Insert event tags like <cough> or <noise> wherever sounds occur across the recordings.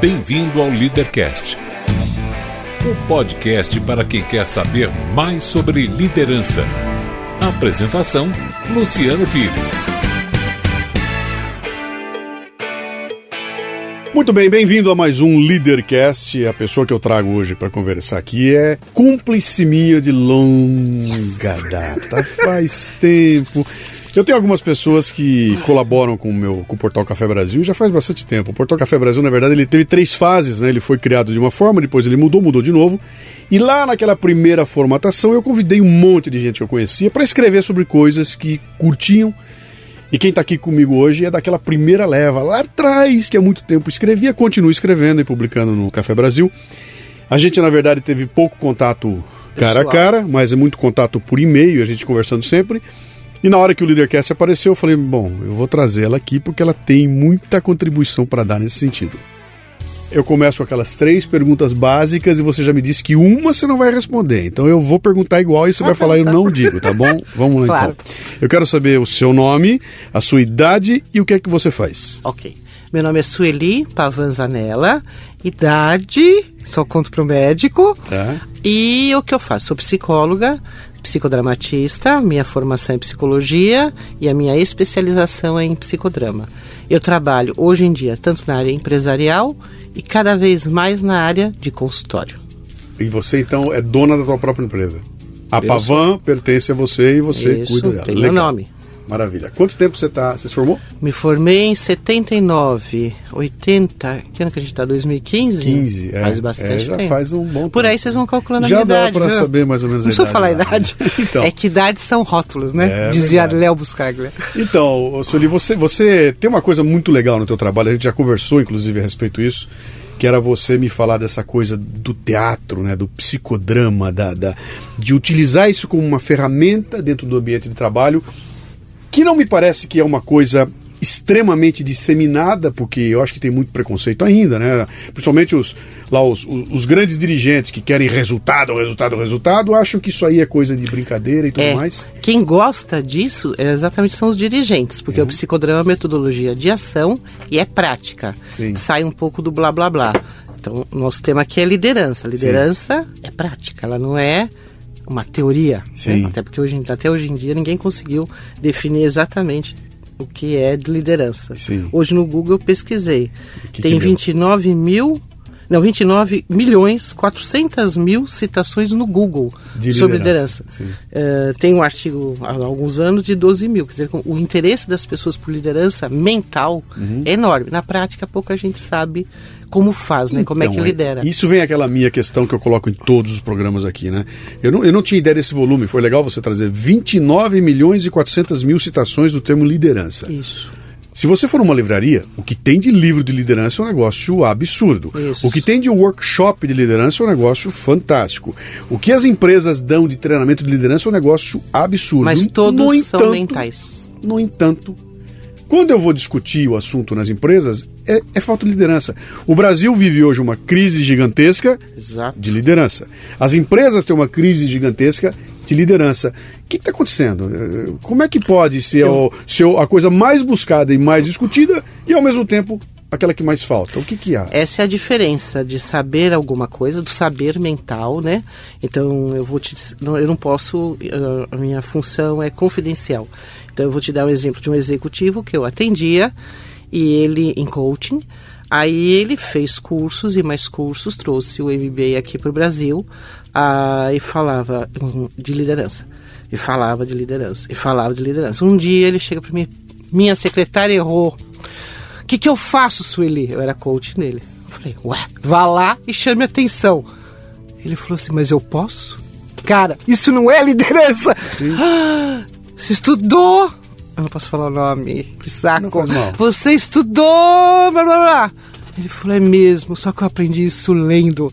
Bem-vindo ao Leadercast, o podcast para quem quer saber mais sobre liderança. Apresentação: Luciano Pires. Muito bem, bem-vindo a mais um Leadercast. A pessoa que eu trago hoje para conversar aqui é cúmplice minha de longa data. Faz tempo. Eu tenho algumas pessoas que colaboram com o meu com o Portal Café Brasil já faz bastante tempo. O Portal Café Brasil, na verdade, ele teve três fases, né? Ele foi criado de uma forma, depois ele mudou, mudou de novo. E lá naquela primeira formatação, eu convidei um monte de gente que eu conhecia para escrever sobre coisas que curtiam. E quem está aqui comigo hoje é daquela primeira leva, lá atrás, que há muito tempo escrevia, continua escrevendo e publicando no Café Brasil. A gente, na verdade, teve pouco contato cara a cara, mas é muito contato por e-mail, a gente conversando sempre. E na hora que o Leadercast apareceu, eu falei: bom, eu vou trazer ela aqui porque ela tem muita contribuição para dar nesse sentido. Eu começo com aquelas três perguntas básicas e você já me disse que uma você não vai responder. Então eu vou perguntar igual e você vai falar eu não digo, tá bom? <laughs> Vamos lá Claro. então. Eu quero saber o seu nome, a sua idade e o que é que você faz. Ok. Meu nome é Sueli Pavanzanella, idade, só conto pro médico. Tá? E o que eu faço? Sou psicóloga, psicodramatista, minha formação é em psicologia e a minha especialização é em psicodrama. Eu trabalho hoje em dia tanto na área empresarial e cada vez mais na área de consultório. E você então é dona da sua própria empresa. A Eu Pavan pertence a você e você Isso, cuida dela. tem meu nome. Maravilha. Quanto tempo você tá, você se formou? Me formei em 79, 80, que ano que a gente tá? 2015? 15, é. Faz bastante É, já tempo. faz um bom Por tempo. aí vocês vão calculando Já a minha dá idade. pra viu? saber mais ou menos a Não precisa idade falar a lá. idade. <laughs> Então. É que idades são rótulos, né? É Dizia. Léo Buscaglia. Então, Sueli, você, você tem uma coisa muito legal no teu trabalho, a gente já conversou, inclusive, a respeito disso, que era você me falar dessa coisa do teatro, né, do psicodrama, da, da- de utilizar isso como uma ferramenta dentro do ambiente de trabalho, que não me parece que é uma coisa extremamente disseminada, porque eu acho que tem muito preconceito ainda, né? Principalmente os, lá os, os, os grandes dirigentes que querem resultado, resultado, resultado, acham que isso aí é coisa de brincadeira e tudo É, mais. quem gosta disso é exatamente são os dirigentes, porque o psicodrama é metodologia de ação e é prática. Sim. Sai um pouco do blá blá blá. Então, nosso tema aqui é liderança. Liderança é prática, ela não é uma teoria. Sim. né? Até porque hoje, em- até hoje em dia ninguém conseguiu definir exatamente o que é de liderança. Sim. Hoje no Google eu pesquisei. que Tem que deu? 29 mil. Não, 29 milhões 400 mil citações no Google De sobre liderança, liderança. Eh, tem um artigo há alguns anos de 12 mil. Quer dizer, o interesse das pessoas por liderança mental Uhum. é enorme. Na prática, pouca gente sabe como faz, né? como é que Então, lidera. Isso vem aquela minha questão que eu coloco em todos os programas aqui, né? Eu não, eu não tinha ideia desse volume, foi legal você trazer 29 milhões e 400 mil citações do termo liderança. Isso. Se você for numa livraria, o que tem de livro de liderança é um negócio absurdo. Isso. O que tem de workshop de liderança é um negócio fantástico. O que as empresas dão de treinamento de liderança é um negócio absurdo. Mas No todos são entanto, mentais. no entanto, quando eu vou discutir o assunto nas empresas, é, é falta de liderança. O Brasil vive hoje uma crise gigantesca Exato. de liderança. As empresas têm uma crise gigantesca de liderança. O que está acontecendo? Eh, Como é que pode ser, o- ser a coisa mais buscada e mais discutida e, ao mesmo tempo, aquela que mais falta? O que, que há? Essa é a diferença de saber alguma coisa, do saber mental, né? Então eu vou te, não, eu não posso, eh, a minha função é confidencial. Então eu vou te dar um exemplo de um executivo que eu atendia e ele em coaching. Aí ele fez cursos e mais cursos, trouxe o MBA aqui para o Brasil ah, e falava hum, de liderança. E falava de liderança. E falava de liderança. Um dia ele chega para mim, minha secretária errou. O que, que eu faço, Sueli? Eu era coach nele. Eu falei, ué, vá lá e chame atenção. Ele falou assim, mas eu posso? Cara, isso não é liderança! Ah, você estudou! Eu não posso falar o nome, que saco. Não faz mal. Você estudou! Blá, blá, blá. Ele falou, é mesmo, só que eu aprendi isso lendo.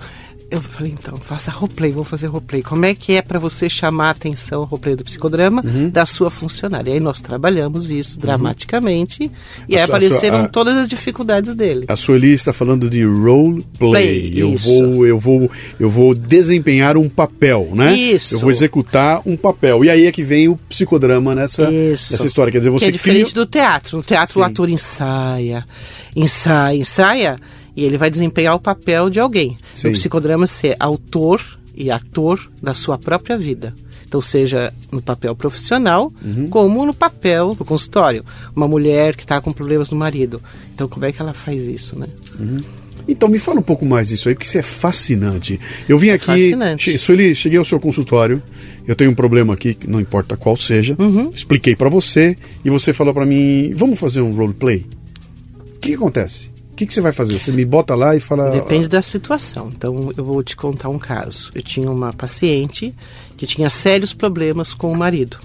Eu falei, então, faça roleplay, vamos fazer roleplay. Como é que é para você chamar a atenção, roleplay do psicodrama, Uhum. da sua funcionária? E aí nós trabalhamos isso dramaticamente e A aí sua- apareceram a- todas as dificuldades dele. A Sueli está falando de role play. Play, eu isso. vou, eu vou, eu vou desempenhar um papel, né? Isso. Eu vou executar um papel. E aí é que vem o psicodrama nessa, Isso. nessa história. Quer dizer, você que é diferente cria... do teatro. No teatro o Sim. ator ensaia, ensaia, ensaia E ele vai desempenhar o papel de alguém. Sim. No psicodrama, ser autor e ator da sua própria vida. Então, seja no papel profissional, como no papel do consultório. Uma mulher que está com problemas no marido. Então, como é que ela faz isso, né? Então me fala um pouco mais disso aí, porque isso é fascinante. Eu vim aqui, fascinante. Sueli, cheguei ao seu consultório, eu tenho um problema aqui, não importa qual seja, Uhum. expliquei pra você e você falou pra mim, vamos fazer um roleplay? O que acontece? O que, que você vai fazer? Você me bota lá e fala... Depende da situação. Então, eu vou te contar um caso. Eu tinha uma paciente que tinha sérios problemas com o marido.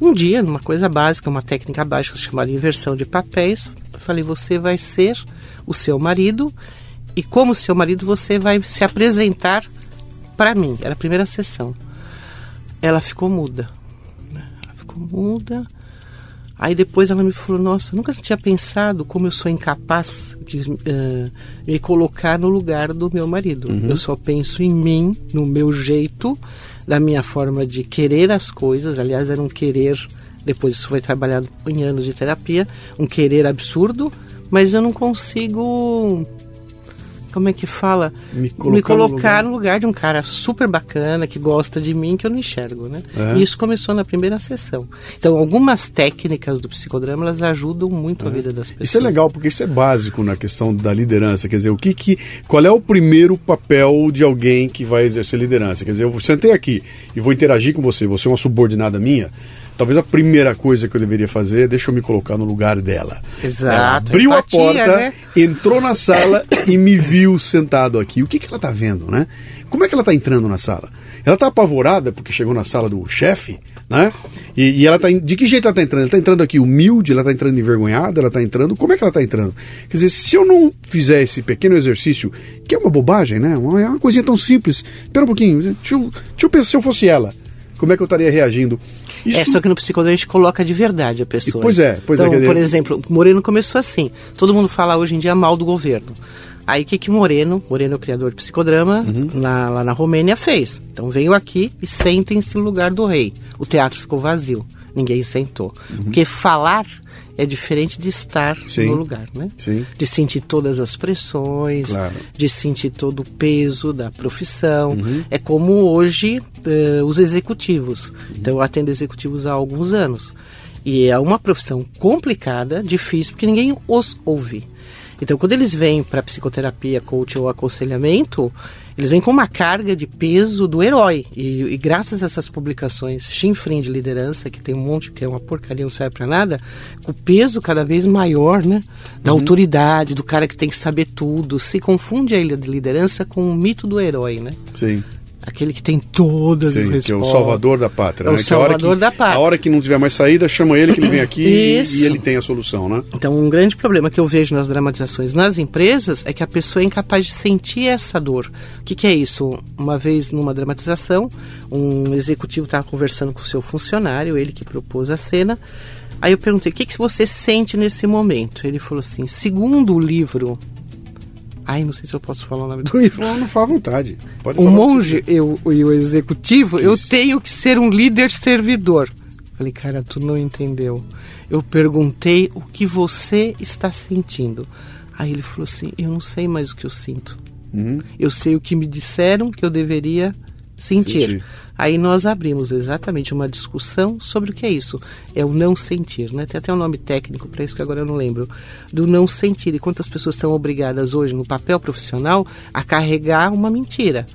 Um dia, numa coisa básica, uma técnica básica chamada inversão de papéis, eu falei: você vai ser o seu marido e, como seu marido, você vai se apresentar para mim. Era a primeira sessão. Ela ficou muda. né? Ela ficou muda. Aí depois ela me falou: Nossa, nunca tinha pensado como eu sou incapaz de eh, me colocar no lugar do meu marido. Eu só penso em mim, no meu jeito, da minha forma de querer as coisas. Aliás, era um querer, depois isso foi trabalhado em anos de terapia, um querer absurdo, mas eu não consigo. Como é que fala? Me colocar no lugar. no lugar de um cara super bacana que gosta de mim que eu não enxergo, né? É. E isso começou na primeira sessão. Então, algumas técnicas do psicodrama elas ajudam muito a vida das pessoas. Isso é legal, porque isso é básico na questão da liderança. Quer dizer, o que que, qual é o primeiro papel de alguém que vai exercer liderança? Quer dizer, eu sentei aqui e vou interagir com você, você é uma subordinada minha. Talvez a primeira coisa que eu deveria fazer deixa eu me colocar no lugar dela. Exato, Ela abriu empatia, a porta, né? entrou na sala e me viu sentado aqui. O que, que ela tá vendo, né? Como é que ela tá entrando na sala? Ela tá apavorada porque chegou na sala do chefe, né? E, e ela tá. De que jeito ela tá entrando? Ela tá entrando aqui humilde, ela tá entrando envergonhada, ela tá entrando. Como é que ela tá entrando? Quer dizer, se eu não fizer esse pequeno exercício, que é uma bobagem, né? Uma- É uma coisinha tão simples. Espera um pouquinho, deixa eu, deixa eu pensar se eu fosse ela. Como é que eu estaria reagindo? É, só que no psicodrama a gente coloca de verdade a pessoa. Pois é, pois é, então, quer dizer- por exemplo, Moreno começou assim. Todo mundo fala hoje em dia mal do governo. Aí o que que Moreno, Moreno é o criador de psicodrama, Uhum. na- lá na Romênia fez. Então veio aqui e sentem-se no lugar do rei. O teatro ficou vazio. Ninguém sentou. Porque falar é diferente de estar Uhum. Sim. no lugar, né? Sim. De sentir todas as pressões, Claro. de sentir todo o peso da profissão. Uhum. É como hoje eh, os executivos. Então eu atendo executivos há alguns anos. E é uma profissão complicada, difícil, porque ninguém os ouve. Então quando eles vêm para psicoterapia, coach ou aconselhamento, eles vêm com uma carga de peso do herói. E, e graças a essas publicações chinfrim de liderança, que tem um monte que é uma porcaria, não serve para nada, com o peso cada vez maior, né? Da Uhum. autoridade, do cara que tem que saber tudo. Se confunde a ilha de liderança com o mito do herói, né? Sim. Aquele que tem todas as Sim, respostas. que é o salvador da pátria. É o né? Que a hora salvador que- da pátria. A hora que não tiver mais saída, chama ele que ele vem aqui <laughs> e- e ele tem a solução, né? Então, um grande problema que eu vejo nas dramatizações nas empresas é que a pessoa é incapaz de sentir essa dor. O que, que é isso? Uma vez numa dramatização, um executivo estava conversando com o seu funcionário, ele que propôs a cena. Aí eu perguntei: o que, que você sente nesse momento? Ele falou assim: segundo o livro. Ai, não sei se eu posso falar o nome do livro. Não, não faz à vontade. Pode O o monge quiser. eu, e o executivo, eu tenho que ser um líder servidor. Falei, cara, tu não entendeu. Eu perguntei o que você está sentindo. Aí ele falou assim: eu não sei mais o que eu sinto. Uhum. Eu sei o que me disseram que eu deveria sentir. Sentir. Aí nós abrimos exatamente uma discussão sobre o que é isso. É o não sentir, né? Tem até um nome técnico para isso que agora eu não lembro. Do não sentir. E quantas pessoas estão obrigadas hoje no papel profissional a carregar uma mentira.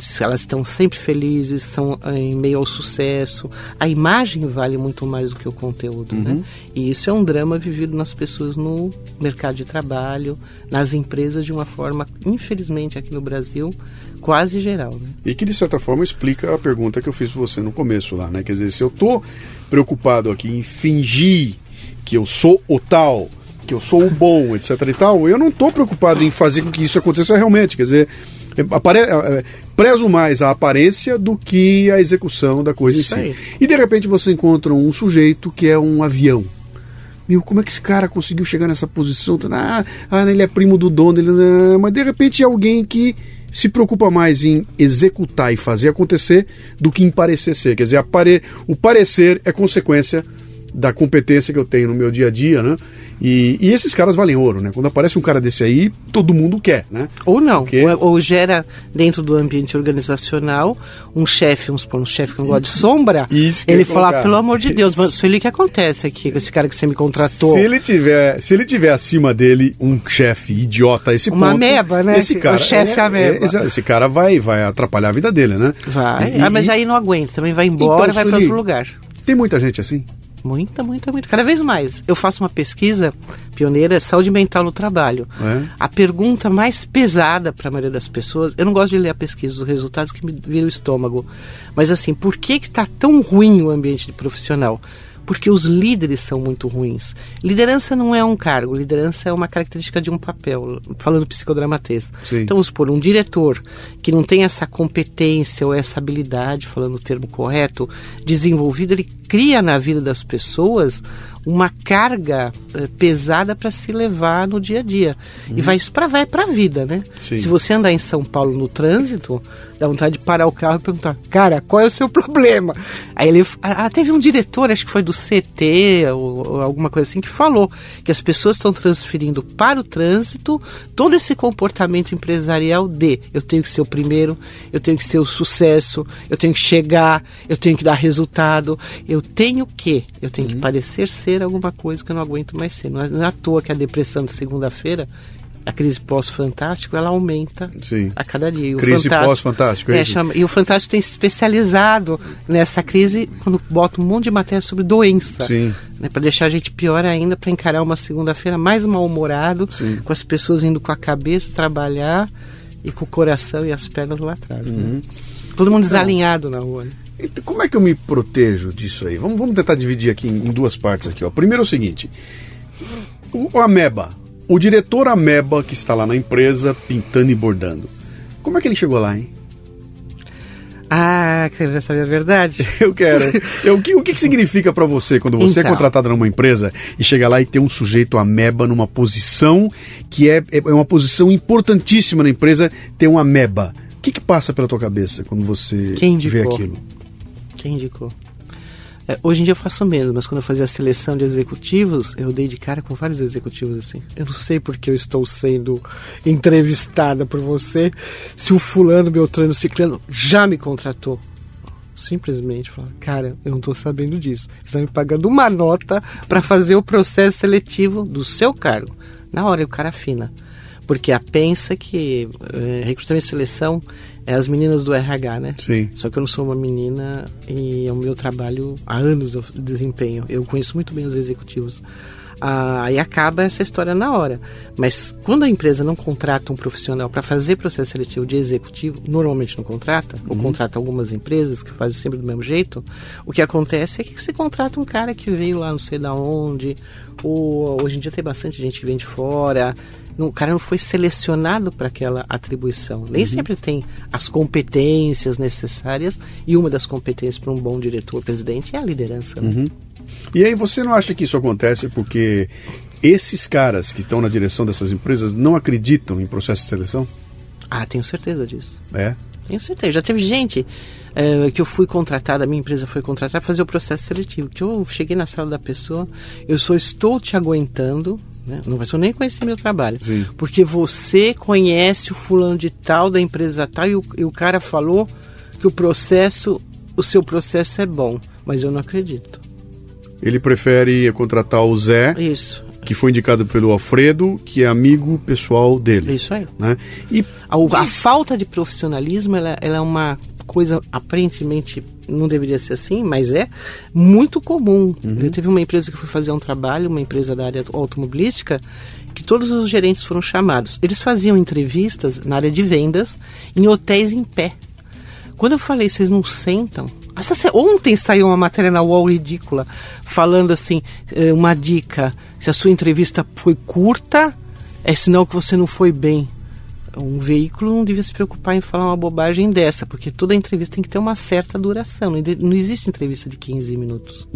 Se elas estão sempre felizes, são eh, em meio ao sucesso. A imagem vale muito mais do que o conteúdo, né? E isso é um drama vivido nas pessoas no mercado de trabalho, nas empresas de uma forma, infelizmente, aqui no Brasil, quase geral, né? E que, de certa forma, explica a pergunta que eu fiz você no começo lá, né? Quer dizer, se eu tô preocupado aqui em fingir que eu sou o tal, que eu sou o bom, etc e tal, eu não tô preocupado em fazer com que isso aconteça realmente. Quer dizer, é, apare- é, prezo mais a aparência do que a execução da coisa Isso em si. aí. E, de repente, você encontra um sujeito que é um avião. Meu, como é que esse cara conseguiu chegar nessa posição? Ah, ah, ele é primo do dono, ele, ah, mas de repente é alguém que se preocupa mais em executar e fazer acontecer do que em parecer ser. Quer dizer, apare... o parecer é consequência da competência que eu tenho no meu dia a dia, né? E, e esses caras valem ouro, né? Quando aparece um cara desse aí, todo mundo quer, né? Ou não, Porque- ou, ou gera dentro do ambiente organizacional um chefe, vamos supor, um chefe que não gosta de sombra, <laughs> Isso ele ia falar, pelo amor de <laughs> Deus, mas foi o que acontece aqui com esse cara que você me contratou. Se ele tiver, se ele tiver acima dele um chefe idiota esse Uma ponto, ameba, né? Esse O cara, chefe ameba. exa- esse cara vai, vai atrapalhar a vida dele, né? Vai, E- ah, mas e- aí não aguenta, também vai embora Então, vai para outro lugar. Tem muita gente assim. Muita, muita, muita. Cada vez mais. Eu faço uma pesquisa pioneira, saúde mental no trabalho. É? A pergunta mais pesada para a maioria das pessoas, eu não gosto de ler a pesquisa, os resultados que me viram o estômago. Mas assim, por que que tá tão ruim o ambiente de profissional? Porque os líderes são muito ruins. Liderança não é um cargo, liderança é uma característica de um papel, falando psicodramatês. Sim. Então, vamos supor, um diretor que não tem essa competência ou essa habilidade, falando o termo correto, desenvolvido, ele cria na vida das pessoas uma carga eh, pesada para se levar no dia a dia. E vai isso para vai para a vida, né? Sim. Se você andar em São Paulo no trânsito, dá vontade de parar o carro e perguntar: "Cara, qual é o seu <laughs> problema?". Aí ele ah, teve um diretor, acho que foi do CT ou, ou alguma coisa assim que falou que as pessoas estão transferindo para o trânsito todo esse comportamento empresarial de eu tenho que ser o primeiro, eu tenho que ser o sucesso, eu tenho que chegar, eu tenho que dar resultado, eu tenho que, eu tenho Uhum. que parecer ser alguma coisa que eu não aguento mais ser. Não é, não é à toa que a depressão de segunda-feira, a crise pós-fantástico, ela aumenta Sim. a cada dia. E Crise Fantástico- pós-Fantástico, é é, chama- e o Fantástico tem se especializado nessa crise quando bota um monte de matéria sobre doença. Né, para deixar a gente pior ainda, para encarar uma segunda-feira mais mal-humorado, com as pessoas indo com a cabeça trabalhar e com o coração e as pernas lá atrás. né? Uhum. Todo mundo desalinhado na rua. né? Então, como é que eu me protejo disso aí? Vamos, vamos tentar dividir aqui em, em duas partes aqui. Ó. Primeiro é o seguinte: o, o Ameba, o diretor Ameba que está lá na empresa pintando e bordando. Como é que ele chegou lá, hein? Ah, quer saber a verdade? <laughs> Eu quero. Eu, o, que, o que que significa pra você quando você é Então. contratado numa empresa e chega lá e tem um sujeito ameba numa posição que é, é uma posição importantíssima na empresa, tem um ameba. O que, que passa pela tua cabeça quando você vê aquilo? Quem indicou? É, hoje em dia eu faço mesmo, mas quando eu fazia a seleção de executivos, eu dei de cara com vários executivos assim. Eu não sei porque eu estou sendo entrevistada por você, se o fulano, beltrano, ciclano já me contratou. Simplesmente falar, cara, eu não estou sabendo disso. Está me pagando uma nota para fazer o processo seletivo do seu cargo. Na hora o cara afina. Porque a pensa que eh, recrutamento e seleção é as meninas do RH, né? Sim. Só que eu não sou uma menina e é o meu trabalho há anos eu desempenho. Eu conheço muito bem os executivos. Ah, Aí acaba essa história na hora. Mas quando a empresa não contrata um profissional para fazer processo seletivo de executivo, normalmente não contrata, ou contrata algumas empresas que fazem sempre do mesmo jeito, o que acontece é que você contrata um cara que veio lá não sei da onde, ou hoje em dia tem bastante gente que vem de fora, não- o cara não foi selecionado para aquela atribuição. Nem sempre tem as competências necessárias e uma das competências para um bom diretor-presidente é a liderança. né? E aí você não acha que isso acontece porque esses caras que estão na direção dessas empresas não acreditam em processo de seleção? Ah, tenho certeza disso. É. Tenho certeza. Já teve gente eh, que eu fui contratada, a minha empresa foi contratada para fazer o processo seletivo. Que eu cheguei na sala da pessoa, eu só estou te aguentando, né? não vai nem conhecer meu trabalho. Sim. Porque você conhece o fulano de tal, da empresa tal, e o, e o cara falou que o processo, o seu processo é bom. Mas eu não acredito. Ele prefere contratar o Zé, Isso, que foi indicado pelo Alfredo, que é amigo pessoal dele. isso aí. Né? E A, a falta de profissionalismo ela, ela é uma coisa aparentemente não deveria ser assim, mas é muito comum. Eu teve uma empresa que foi fazer um trabalho, uma empresa da área automobilística, que todos os gerentes foram chamados. Eles faziam entrevistas na área de vendas em hotéis em pé. Quando eu falei, vocês não sentam? Essa Ontem saiu uma matéria na UOL ridícula, falando assim, eh, uma dica, se a sua entrevista foi curta, é sinal que você não foi bem. Um veículo não devia se preocupar em falar uma bobagem dessa, porque toda entrevista tem que ter uma certa duração. Não existe entrevista de 15 minutos.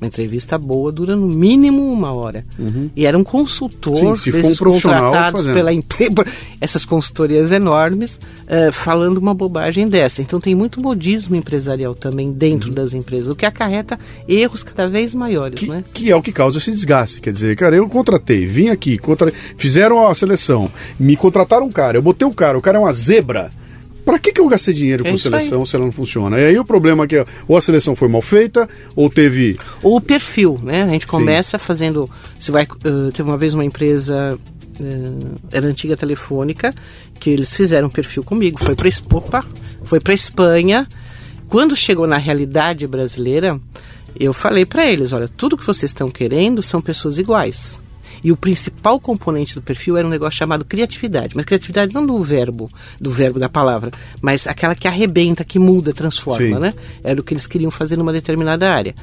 Uma entrevista boa dura no mínimo uma hora. Uhum. E era um consultor Sim, um desses profissional contratados pela empresa, <laughs> essas consultorias enormes, eh, falando uma bobagem dessa. Então tem muito modismo empresarial também dentro Uhum. das empresas, o que acarreta erros cada vez maiores, Que, né? que é o que causa esse desgaste. Quer dizer, cara, eu contratei, vim aqui, contra... fizeram a seleção, me contrataram um cara, eu botei o cara, o cara é uma zebra. Pra que, que eu gastei dinheiro É com seleção se ela não funciona? E aí o problema é que ou a seleção foi mal feita, ou teve. Ou o perfil, né? A gente começa fazendo. Você vai. Uh, teve uma vez uma empresa. Uh, era antiga telefônica, que eles fizeram um perfil comigo. Foi para Opa, foi para Espanha. Quando chegou na realidade brasileira, eu falei para eles: olha, tudo que vocês estão querendo são pessoas iguais. E o principal componente do perfil era um negócio chamado criatividade. Mas criatividade não do verbo, do verbo da palavra, mas aquela que arrebenta, que muda, transforma, Sim. né? Era o que eles queriam fazer numa determinada área.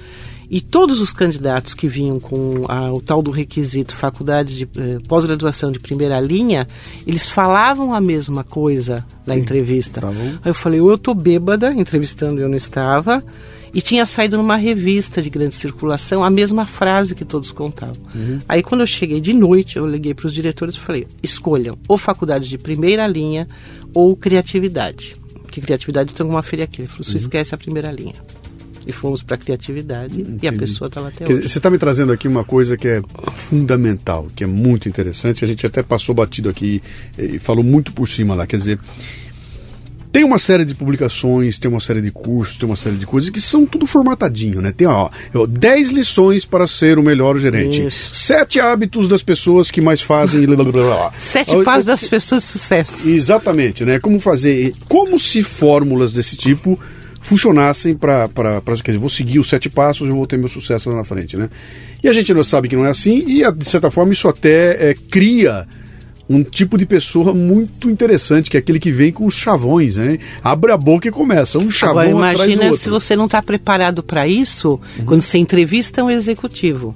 E todos os candidatos que vinham com a- o tal do requisito faculdade de eh, pós-graduação de primeira linha, eles falavam a mesma coisa na entrevista. tá. Aí eu falei, ou eu tô bêbada, entrevistando eu não estava, e tinha saído numa revista de grande circulação a mesma frase que todos contavam. Aí quando eu cheguei de noite, eu liguei para os diretores e falei, escolham ou faculdade de primeira linha ou criatividade. Porque criatividade tem uma feria aqui. Ele falou, você esquece a primeira linha. E fomos para criatividade e a Entendi. pessoa estava até Quer hoje. você está me trazendo aqui uma coisa que é fundamental, que é muito interessante. A gente até passou batido aqui e falou muito por cima lá. Quer dizer, tem uma série de publicações, tem uma série de cursos, tem uma série de coisas que são tudo formatadinho, né? Tem, ó, ó, 10 lições para ser o melhor gerente. Isso. Sete hábitos das pessoas que mais fazem. blá, blá, blá. Sete passos das pessoas de sucesso. Exatamente, né? Como fazer. Como se fórmulas desse tipo funcionassem para. Quer dizer, vou seguir os sete passos e vou ter meu sucesso lá na frente, né? E a gente não sabe que não é assim, e de certa forma isso até é, cria um tipo de pessoa muito interessante, que é aquele que vem com os chavões, né? Abre a boca e começa, um chavão Agora atrás do imagina se você não está preparado para isso quando você entrevista um executivo.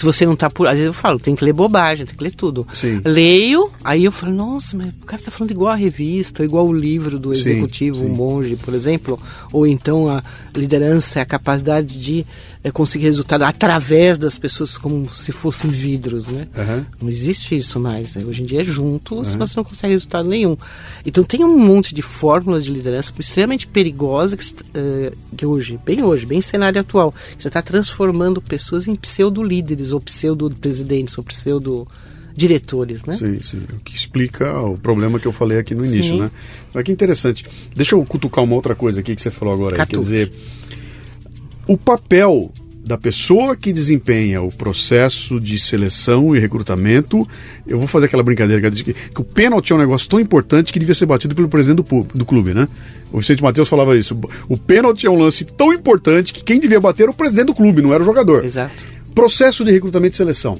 Se você não está por. Às vezes eu falo, tem que ler bobagem, tem que ler tudo. Sim. Leio, aí eu falo, nossa, mas o cara tá falando igual a revista, igual o livro do Sim, executivo, sim. o monge, por exemplo. Ou então a liderança é a capacidade de eh, conseguir resultado através das pessoas como se fossem vidros, né? Aham. Não existe isso mais. né? Hoje em dia é junto, se você não consegue resultado nenhum. Então tem um monte de fórmulas de liderança extremamente perigosa que, eh, que hoje, bem hoje, bem cenário atual, você está transformando pessoas em pseudo-líderes, ou pseudo-presidentes, ou pseudo-diretores, né? Sim, sim. O que explica o problema que eu falei aqui no início, Sim. né? Mas que interessante. Deixa eu cutucar uma outra coisa aqui que você falou agora. Quer dizer, o papel da pessoa que desempenha o processo de seleção e recrutamento, eu vou fazer aquela brincadeira que, eu disse que, que o pênalti é um negócio tão importante que devia ser batido pelo presidente do, do clube, né? O Vicente Matheus falava isso. O pênalti é um lance tão importante que quem devia bater era o presidente do clube, não era o jogador. Exato. Processo de recrutamento e seleção.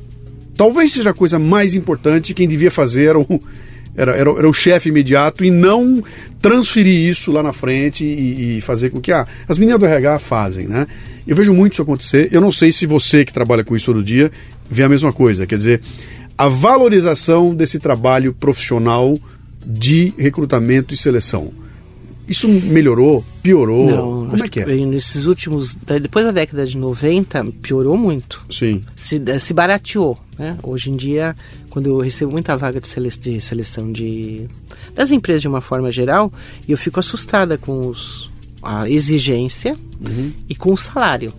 Talvez seja a coisa mais importante, quem devia fazer era o, era, era, era o chefe imediato e não transferir isso lá na frente e, e fazer com que ah, as meninas do RH fazem, né? Eu vejo muito isso acontecer. Eu não sei se você que trabalha com isso todo dia vê a mesma coisa. Quer dizer, a valorização desse trabalho profissional de recrutamento e seleção. Isso melhorou? Piorou? Não, Como é que é? que nesses últimos. Depois da década de 90, piorou muito. Sim. se, se barateou. Né? Hoje em dia, quando eu recebo muita vaga de, sele, de seleção de, das empresas de uma forma geral, eu fico assustada com os, a exigência e com o salário.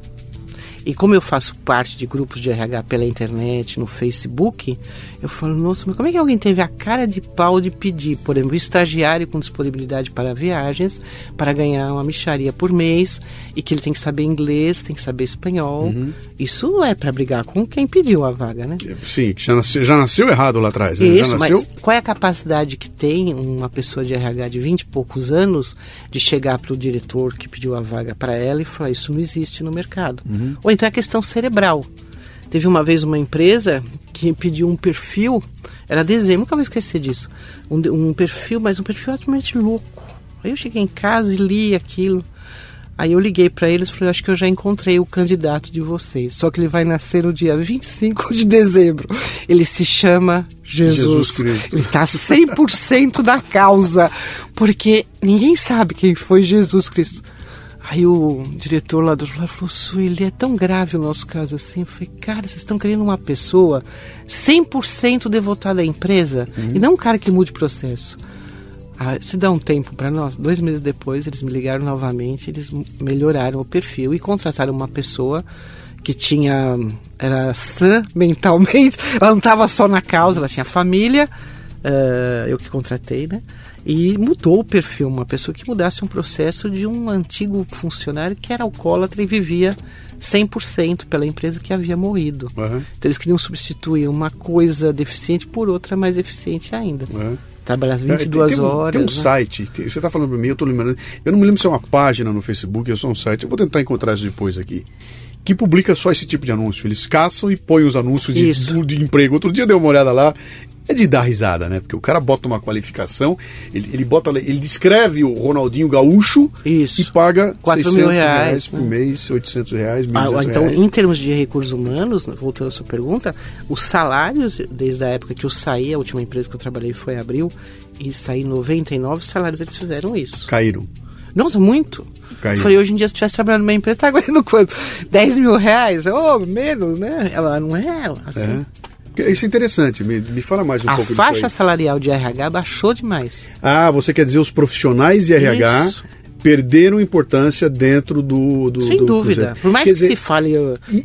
E como eu faço parte de grupos de RH pela internet, no Facebook, eu falo, nossa, mas como é que alguém teve a cara de pau de pedir, por exemplo, estagiário com disponibilidade para viagens, para ganhar uma micharia por mês, e que ele tem que saber inglês, tem que saber espanhol. Isso é para brigar com quem pediu a vaga, né? Sim, já nasceu, já nasceu errado lá atrás. né? Isso, nasceu. mas qual é a capacidade que tem uma pessoa de RH de 20 e poucos anos de chegar para o diretor que pediu a vaga para ela e falar isso não existe no mercado? Ou então é questão cerebral. Teve uma vez uma empresa que pediu um perfil, era dezembro, nunca vou esquecer disso, um, um perfil, mas um perfil altamente louco. Aí eu cheguei em casa e li aquilo. Aí eu liguei para eles e falei, acho que eu já encontrei o candidato de vocês. Só que ele vai nascer no dia 25 de dezembro. Ele se chama Jesus. Jesus Cristo. Ele está 100% da causa. Porque ninguém sabe quem foi Jesus Cristo. Aí o diretor lá do lado falou, Sueli, é tão grave o nosso caso assim. Eu falei, cara, vocês estão querendo uma pessoa 100% devotada à empresa e não um cara que mude processo. Ah, se dá um tempo para nós, dois meses depois eles me ligaram novamente, eles melhoraram o perfil e contrataram uma pessoa que tinha era sã mentalmente, <laughs> ela não estava só na causa, ela tinha família, uh, eu que contratei, né? E mudou o perfil, uma pessoa que mudasse um processo de um antigo funcionário que era alcoólatra e vivia 100% pela empresa que havia morrido. Uhum. Então eles queriam substituir uma coisa deficiente por outra mais eficiente ainda. Uhum. Trabalhar as 22 é, tem, tem horas. Tem um né? site, tem, você está falando para mim, eu estou lembrando. Eu não me lembro se é uma página no Facebook, é só um site. Eu vou tentar encontrar isso depois aqui que publica só esse tipo de anúncio. Eles caçam e põem os anúncios de, de, emprego. Outro dia eu dei uma olhada lá é de dar risada, né? Porque o cara bota uma qualificação, ele, ele bota, ele descreve o Ronaldinho Gaúcho Isso. e paga 4 600 mil reais, reais por né? mês, 800 reais, ah, Então, reais. em termos de recursos humanos, voltando à sua pergunta, os salários, desde a época que eu saí, a última empresa que eu trabalhei foi Abril, e saí 99 salários, eles fizeram isso. Caíram. Nossa, muito. Caiu. Eu falei, hoje em dia, se tivesse trabalhando numa empresa, tá ganhando quanto? 10 mil reais? Ou oh, menos, né? Ela não é assim. É. Isso é interessante, me, me fala mais um a pouco A faixa salarial de RH baixou demais. Ah, você quer dizer os profissionais de RH Isso. Perderam importância dentro do. do Sem do dúvida. Projeto. Por mais quer que dizer, se fale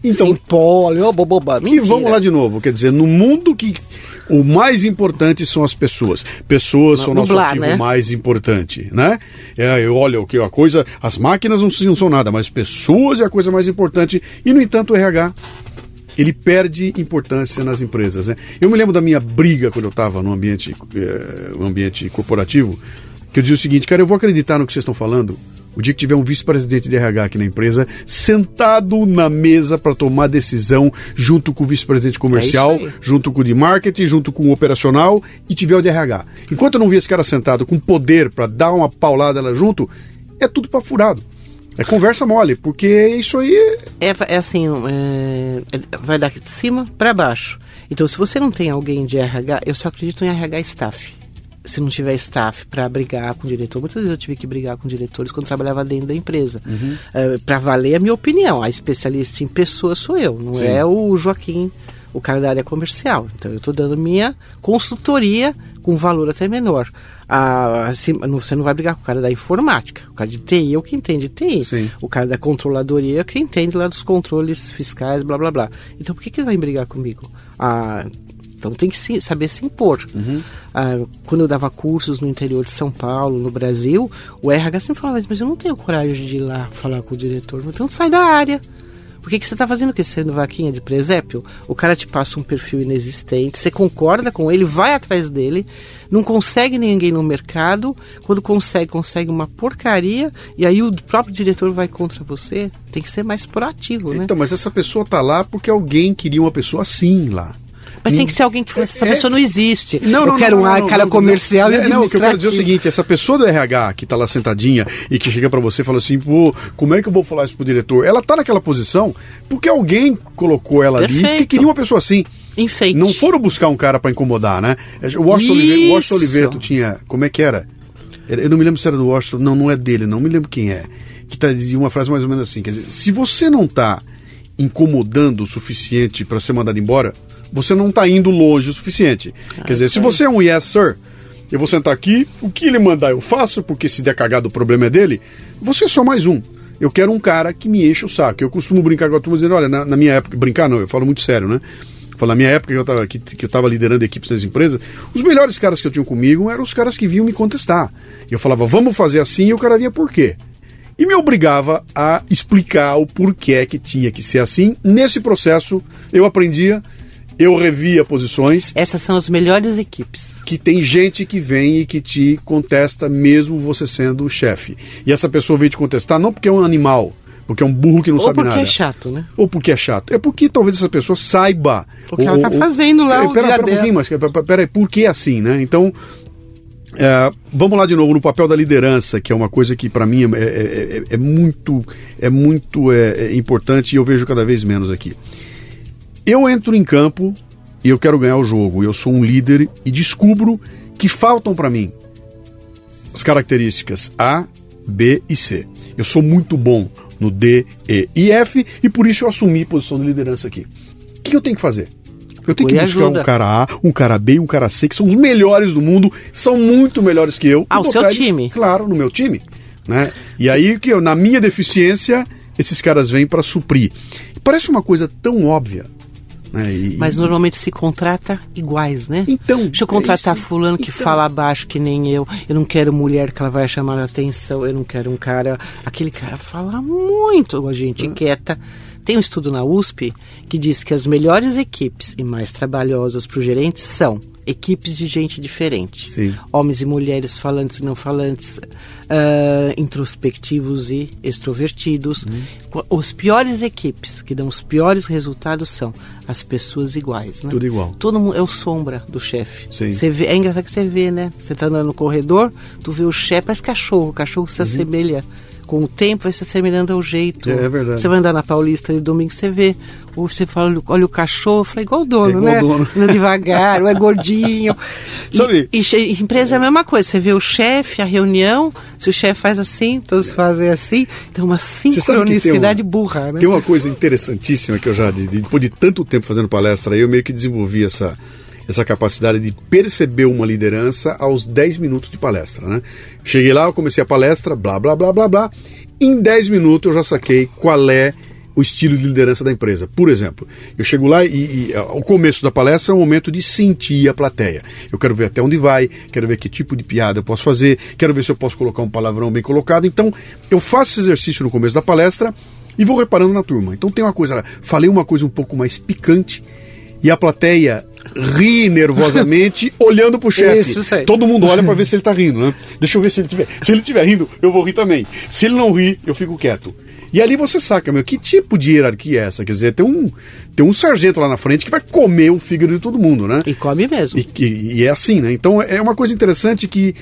então, simpole, oh, boboba, E vamos lá de novo, quer dizer, no mundo que. O mais importante são as pessoas. Pessoas são o nosso ativo né? mais importante, né? É, olha o que a coisa, as máquinas não, não são nada, mas pessoas é a coisa mais importante. E no entanto o RH ele perde importância nas empresas. Né? Eu me lembro da minha briga quando eu estava no ambiente, eh, no ambiente corporativo, que eu dizia o seguinte, cara, eu vou acreditar no que vocês estão falando o dia que tiver um vice-presidente de RH aqui na empresa, sentado na mesa para tomar decisão junto com o vice-presidente comercial, é junto com o de marketing, junto com o operacional e tiver o de RH. Enquanto eu não vi esse cara sentado com poder para dar uma paulada lá junto, é tudo para furado. É conversa mole, porque isso aí. É, é assim, é, vai dar de cima para baixo. Então, se você não tem alguém de RH, eu só acredito em RH staff. Se não tiver staff para brigar com o diretor, muitas vezes eu tive que brigar com diretores quando trabalhava dentro da empresa. Uhum. É, para valer a minha opinião. A especialista em pessoas sou eu, não Sim. é o Joaquim o cara da área comercial. Então eu estou dando minha consultoria com valor até menor. Ah, assim, você não vai brigar com o cara da informática. O cara de TI é o que entende de TI. Sim. O cara da controladoria é o que entende lá dos controles fiscais, blá blá blá. Então por que, que ele vai brigar comigo? Ah, então tem que se, saber se impor. Uhum. Ah, quando eu dava cursos no interior de São Paulo, no Brasil, o RH sempre falava, mas eu não tenho coragem de ir lá falar com o diretor. Então sai da área. Por que, que você está fazendo o que? Sendo vaquinha de presépio? O cara te passa um perfil inexistente, você concorda com ele, vai atrás dele, não consegue ninguém no mercado, quando consegue, consegue uma porcaria, e aí o próprio diretor vai contra você. Tem que ser mais proativo, né? Então, mas essa pessoa está lá porque alguém queria uma pessoa assim lá. Mas tem que ser alguém que fala, essa é, pessoa não existe. Não, eu não, quero não, um cara comercial não, e Não, o que eu quero dizer é o seguinte, essa pessoa do RH que está lá sentadinha e que chega para você e fala assim, pô, como é que eu vou falar isso pro diretor? Ela está naquela posição porque alguém colocou ela Perfeito. ali porque queria uma pessoa assim. Enfeite. Não foram buscar um cara para incomodar, né? O Washington Oliveto, Washington Oliveto tinha, como é que era? Eu não me lembro se era do Washington, não, não é dele, não me lembro quem é. Que tá, dizia uma frase mais ou menos assim, quer dizer, se você não está incomodando o suficiente para ser mandado embora, você não está indo longe o suficiente. Ah, Quer dizer, se você é um yes, sir, eu vou sentar aqui, o que ele mandar eu faço, porque se der cagado o problema é dele, você é só mais um. Eu quero um cara que me enche o saco. Eu costumo brincar com a turma dizendo, olha, na, na minha época, brincar não, eu falo muito sério, né? Falo, na minha época que eu estava que, que eu tava liderando equipes das empresas, os melhores caras que eu tinha comigo eram os caras que vinham me contestar. Eu falava, vamos fazer assim, e o cara vinha por quê? e me obrigava a explicar o porquê que tinha que ser assim. Nesse processo, eu aprendia eu revia posições. Essas são as melhores equipes. Que tem gente que vem e que te contesta mesmo você sendo o chefe. E essa pessoa veio te contestar não porque é um animal, porque é um burro que não ou sabe nada. Ou porque é chato, né? Ou porque é chato. É porque talvez essa pessoa saiba. O que ela está fazendo lá. É, pera, pera um pouquinho, mas peraí, por que assim, né? Então, é, vamos lá de novo no papel da liderança, que é uma coisa que para mim é, é, é, é, muito, é muito é, importante e eu vejo cada vez menos aqui. Eu entro em campo e eu quero ganhar o jogo. Eu sou um líder e descubro que faltam para mim as características A, B e C. Eu sou muito bom no D, E e F e por isso eu assumi posição de liderança aqui. O que eu tenho que fazer? Eu tenho que buscar ajuda. um cara A, um cara B e um cara C, que são os melhores do mundo, são muito melhores que eu. Ah, o seu eles, time. Claro, no meu time. Né? E aí, que eu, na minha deficiência, esses caras vêm para suprir. Parece uma coisa tão óbvia. Né? E- Mas normalmente se contrata iguais, né? Então, Deixa eu é contratar isso. fulano que Então. fala baixo que nem eu. Eu não quero mulher que ela vai chamar a atenção. Eu não quero um cara. Aquele cara fala muito, a gente quieta. Tem um estudo na USP que diz que as melhores equipes e mais trabalhosas para os gerentes são equipes de gente diferente. Sim. Homens e mulheres, falantes e não falantes, ah, introspectivos e extrovertidos. Uhum. Os piores equipes que dão os piores resultados são as pessoas iguais, né? Tudo igual. Todo mundo é o sombra do chefe. Você vê, é engraçado que você vê, né? Você tá andando no corredor, tu vê o chefe, parece cachorro, o cachorro se assemelha. Com o tempo vai se assemelhando ao jeito. É, é verdade. Você vai andar na Paulista de domingo, você vê. Ou você fala, olha, o cachorro, fala igual o dono, É igual né? o dono. Devagar, ou é gordinho. <laughs> E- Sabe- E, che- empresa é a mesma coisa. Você vê o chefe, a reunião, se o chefe faz assim, todos fazem assim. Então, uma sincronicidade um- burra, né? Tem uma coisa interessantíssima que eu já, de- de- depois de tanto tempo fazendo palestra, eu meio que desenvolvi essa, essa capacidade de perceber uma liderança aos 10 minutos de palestra, né? Cheguei lá, eu comecei a palestra, blá, blá, blá, blá, blá. Em 10 minutos eu já saquei qual é o estilo de liderança da empresa. Por exemplo, eu chego lá e, e ao começo da palestra é um momento de sentir a plateia. Eu quero ver até onde vai, quero ver que tipo de piada eu posso fazer, quero ver se eu posso colocar um palavrão bem colocado. Então, eu faço esse exercício no começo da palestra e vou reparando na turma. Então tem uma coisa, falei uma coisa um pouco mais picante e a plateia ri nervosamente <laughs> olhando pro chefe. Isso, isso aí. Todo mundo olha para ver se ele tá rindo, né? Deixa eu ver se ele tiver. Se ele tiver rindo, eu vou rir também. Se ele não rir, eu fico quieto. E ali você saca, meu, que tipo de hierarquia é essa? Quer dizer, tem um, tem um sargento lá na frente que vai comer o fígado de todo mundo, né? E come mesmo. E, que- e é assim, né? Então é uma coisa interessante que,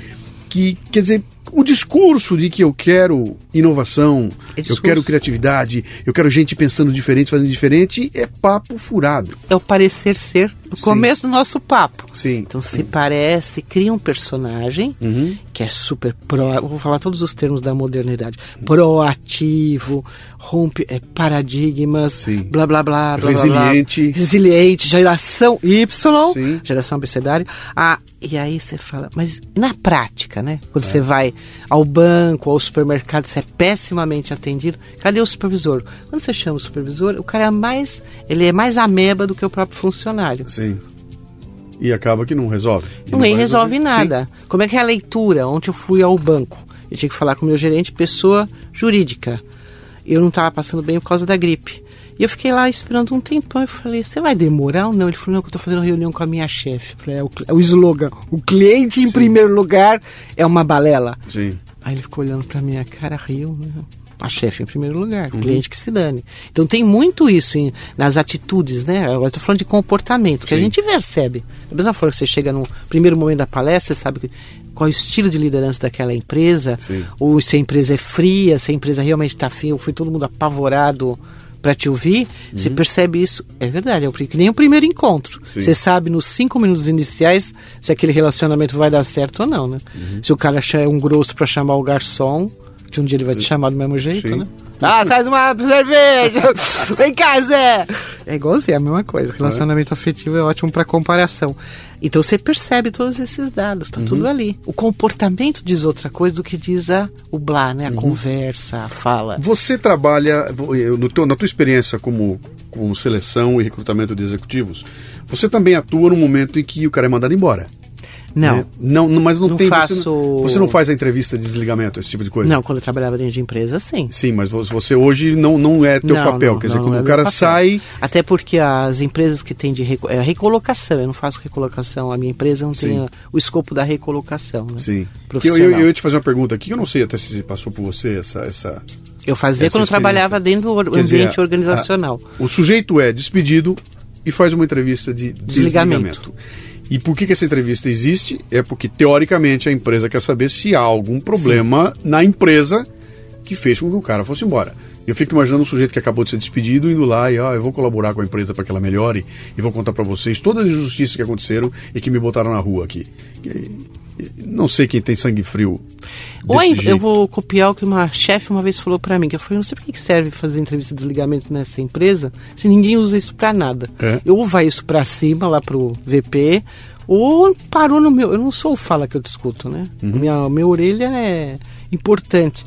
que quer dizer, o discurso de que eu quero inovação, É eu quero criatividade, eu quero gente pensando diferente, fazendo diferente, é papo furado. é o parecer ser no Sim. começo do nosso papo. Sim. Então se parece, cria um personagem Uhum. que é super pro, vou falar todos os termos da modernidade, proativo, rompe é, paradigmas, Sim. blá blá blá, blá, blá, blá. Resiliente. resiliente, geração Y, Sim. geração abecedário. Ah, e aí você fala, mas na prática, né? É. Quando você vai ao banco, ao supermercado, você é pessimamente atendido. Cadê o supervisor? Quando você chama o supervisor, o cara é mais, ele é mais ameba do que o próprio funcionário. Sim. E acaba que não resolve. Não, vai resolve nada. Como é que é a leitura? Ontem eu fui ao banco. Eu tinha que falar com o meu gerente, pessoa jurídica. Eu não estava passando bem por causa da gripe. E eu fiquei lá esperando um tempão. Eu falei, você vai demorar ou não? Ele falou, não, que eu estou fazendo reunião com a minha chefe. Falei, é o, é o slogan. O cliente em primeiro lugar é uma balela. Sim. Sim. Aí ele ficou olhando pra minha cara, riu. né? A chefe em primeiro lugar, o cliente que se dane. Então tem muito isso em- nas atitudes, né? Agora tô falando de comportamento, que a Sim. gente percebe. Da mesma forma que você chega no primeiro momento da palestra, você sabe que- qual é o estilo de liderança daquela empresa, Sim. ou se a empresa é fria, se a empresa realmente está fria, ou foi todo mundo apavorado para te ouvir, você percebe isso. É verdade, é o que nem o primeiro encontro. Sim. Você sabe nos cinco minutos iniciais se aquele relacionamento vai dar certo ou não, né? Se o cara é um grosso para chamar o garçom, que um dia ele vai te chamar do mesmo jeito, Sim. né? Ah, traz uma cerveja! <laughs> Vem cá, Zé! É igualzinho, é a mesma coisa. Relacionamento afetivo é ótimo para comparação. Então você percebe todos esses dados, tá tudo ali. O comportamento diz outra coisa do que diz a, o blá, né? A conversa, a fala. Você trabalha, no teu- na tua experiência como, como seleção e recrutamento de executivos, você também atua no momento em que o cara é mandado embora. Não. né? Não, não, mas não, Não tem. Você, faço- não, você não faz a entrevista de desligamento, esse tipo de coisa? Não, quando eu trabalhava dentro de empresa, sim. Sim, mas vo- você hoje não, não é teu Não, papel. Quer dizer, quando é o cara sai. Até porque as empresas que têm de reco- é, recolocação, eu não faço recolocação, a minha empresa não Sim. tem a- o escopo da recolocação. Né? Sim. Eu, eu, eu ia te fazer uma pergunta aqui, que eu não sei até se passou por você essa. essa... Eu fazia Essa quando eu trabalhava dentro do Quer dizer, ambiente a- organizacional. O sujeito é despedido e faz uma entrevista de Desligamento. desligamento. E por que, que essa entrevista existe? É porque, teoricamente, a empresa quer saber se há algum problema na empresa que fez com que o cara fosse embora. Eu fico imaginando um sujeito que acabou de ser despedido indo lá e, ó, eu vou colaborar com a empresa para que ela melhore e vou contar para vocês todas as injustiças que aconteceram e que me botaram na rua aqui. E- Não sei quem tem sangue frio. Jeito. eu vou copiar o que uma chefe uma vez falou pra mim, que eu falei, não sei pra que serve fazer entrevista de desligamento nessa empresa, se ninguém usa isso pra nada. É. Ou vai isso pra cima, lá pro VP, ou parou no meu... Eu não sou o fala que eu discuto, né? Uhum. Minha, minha orelha é importante.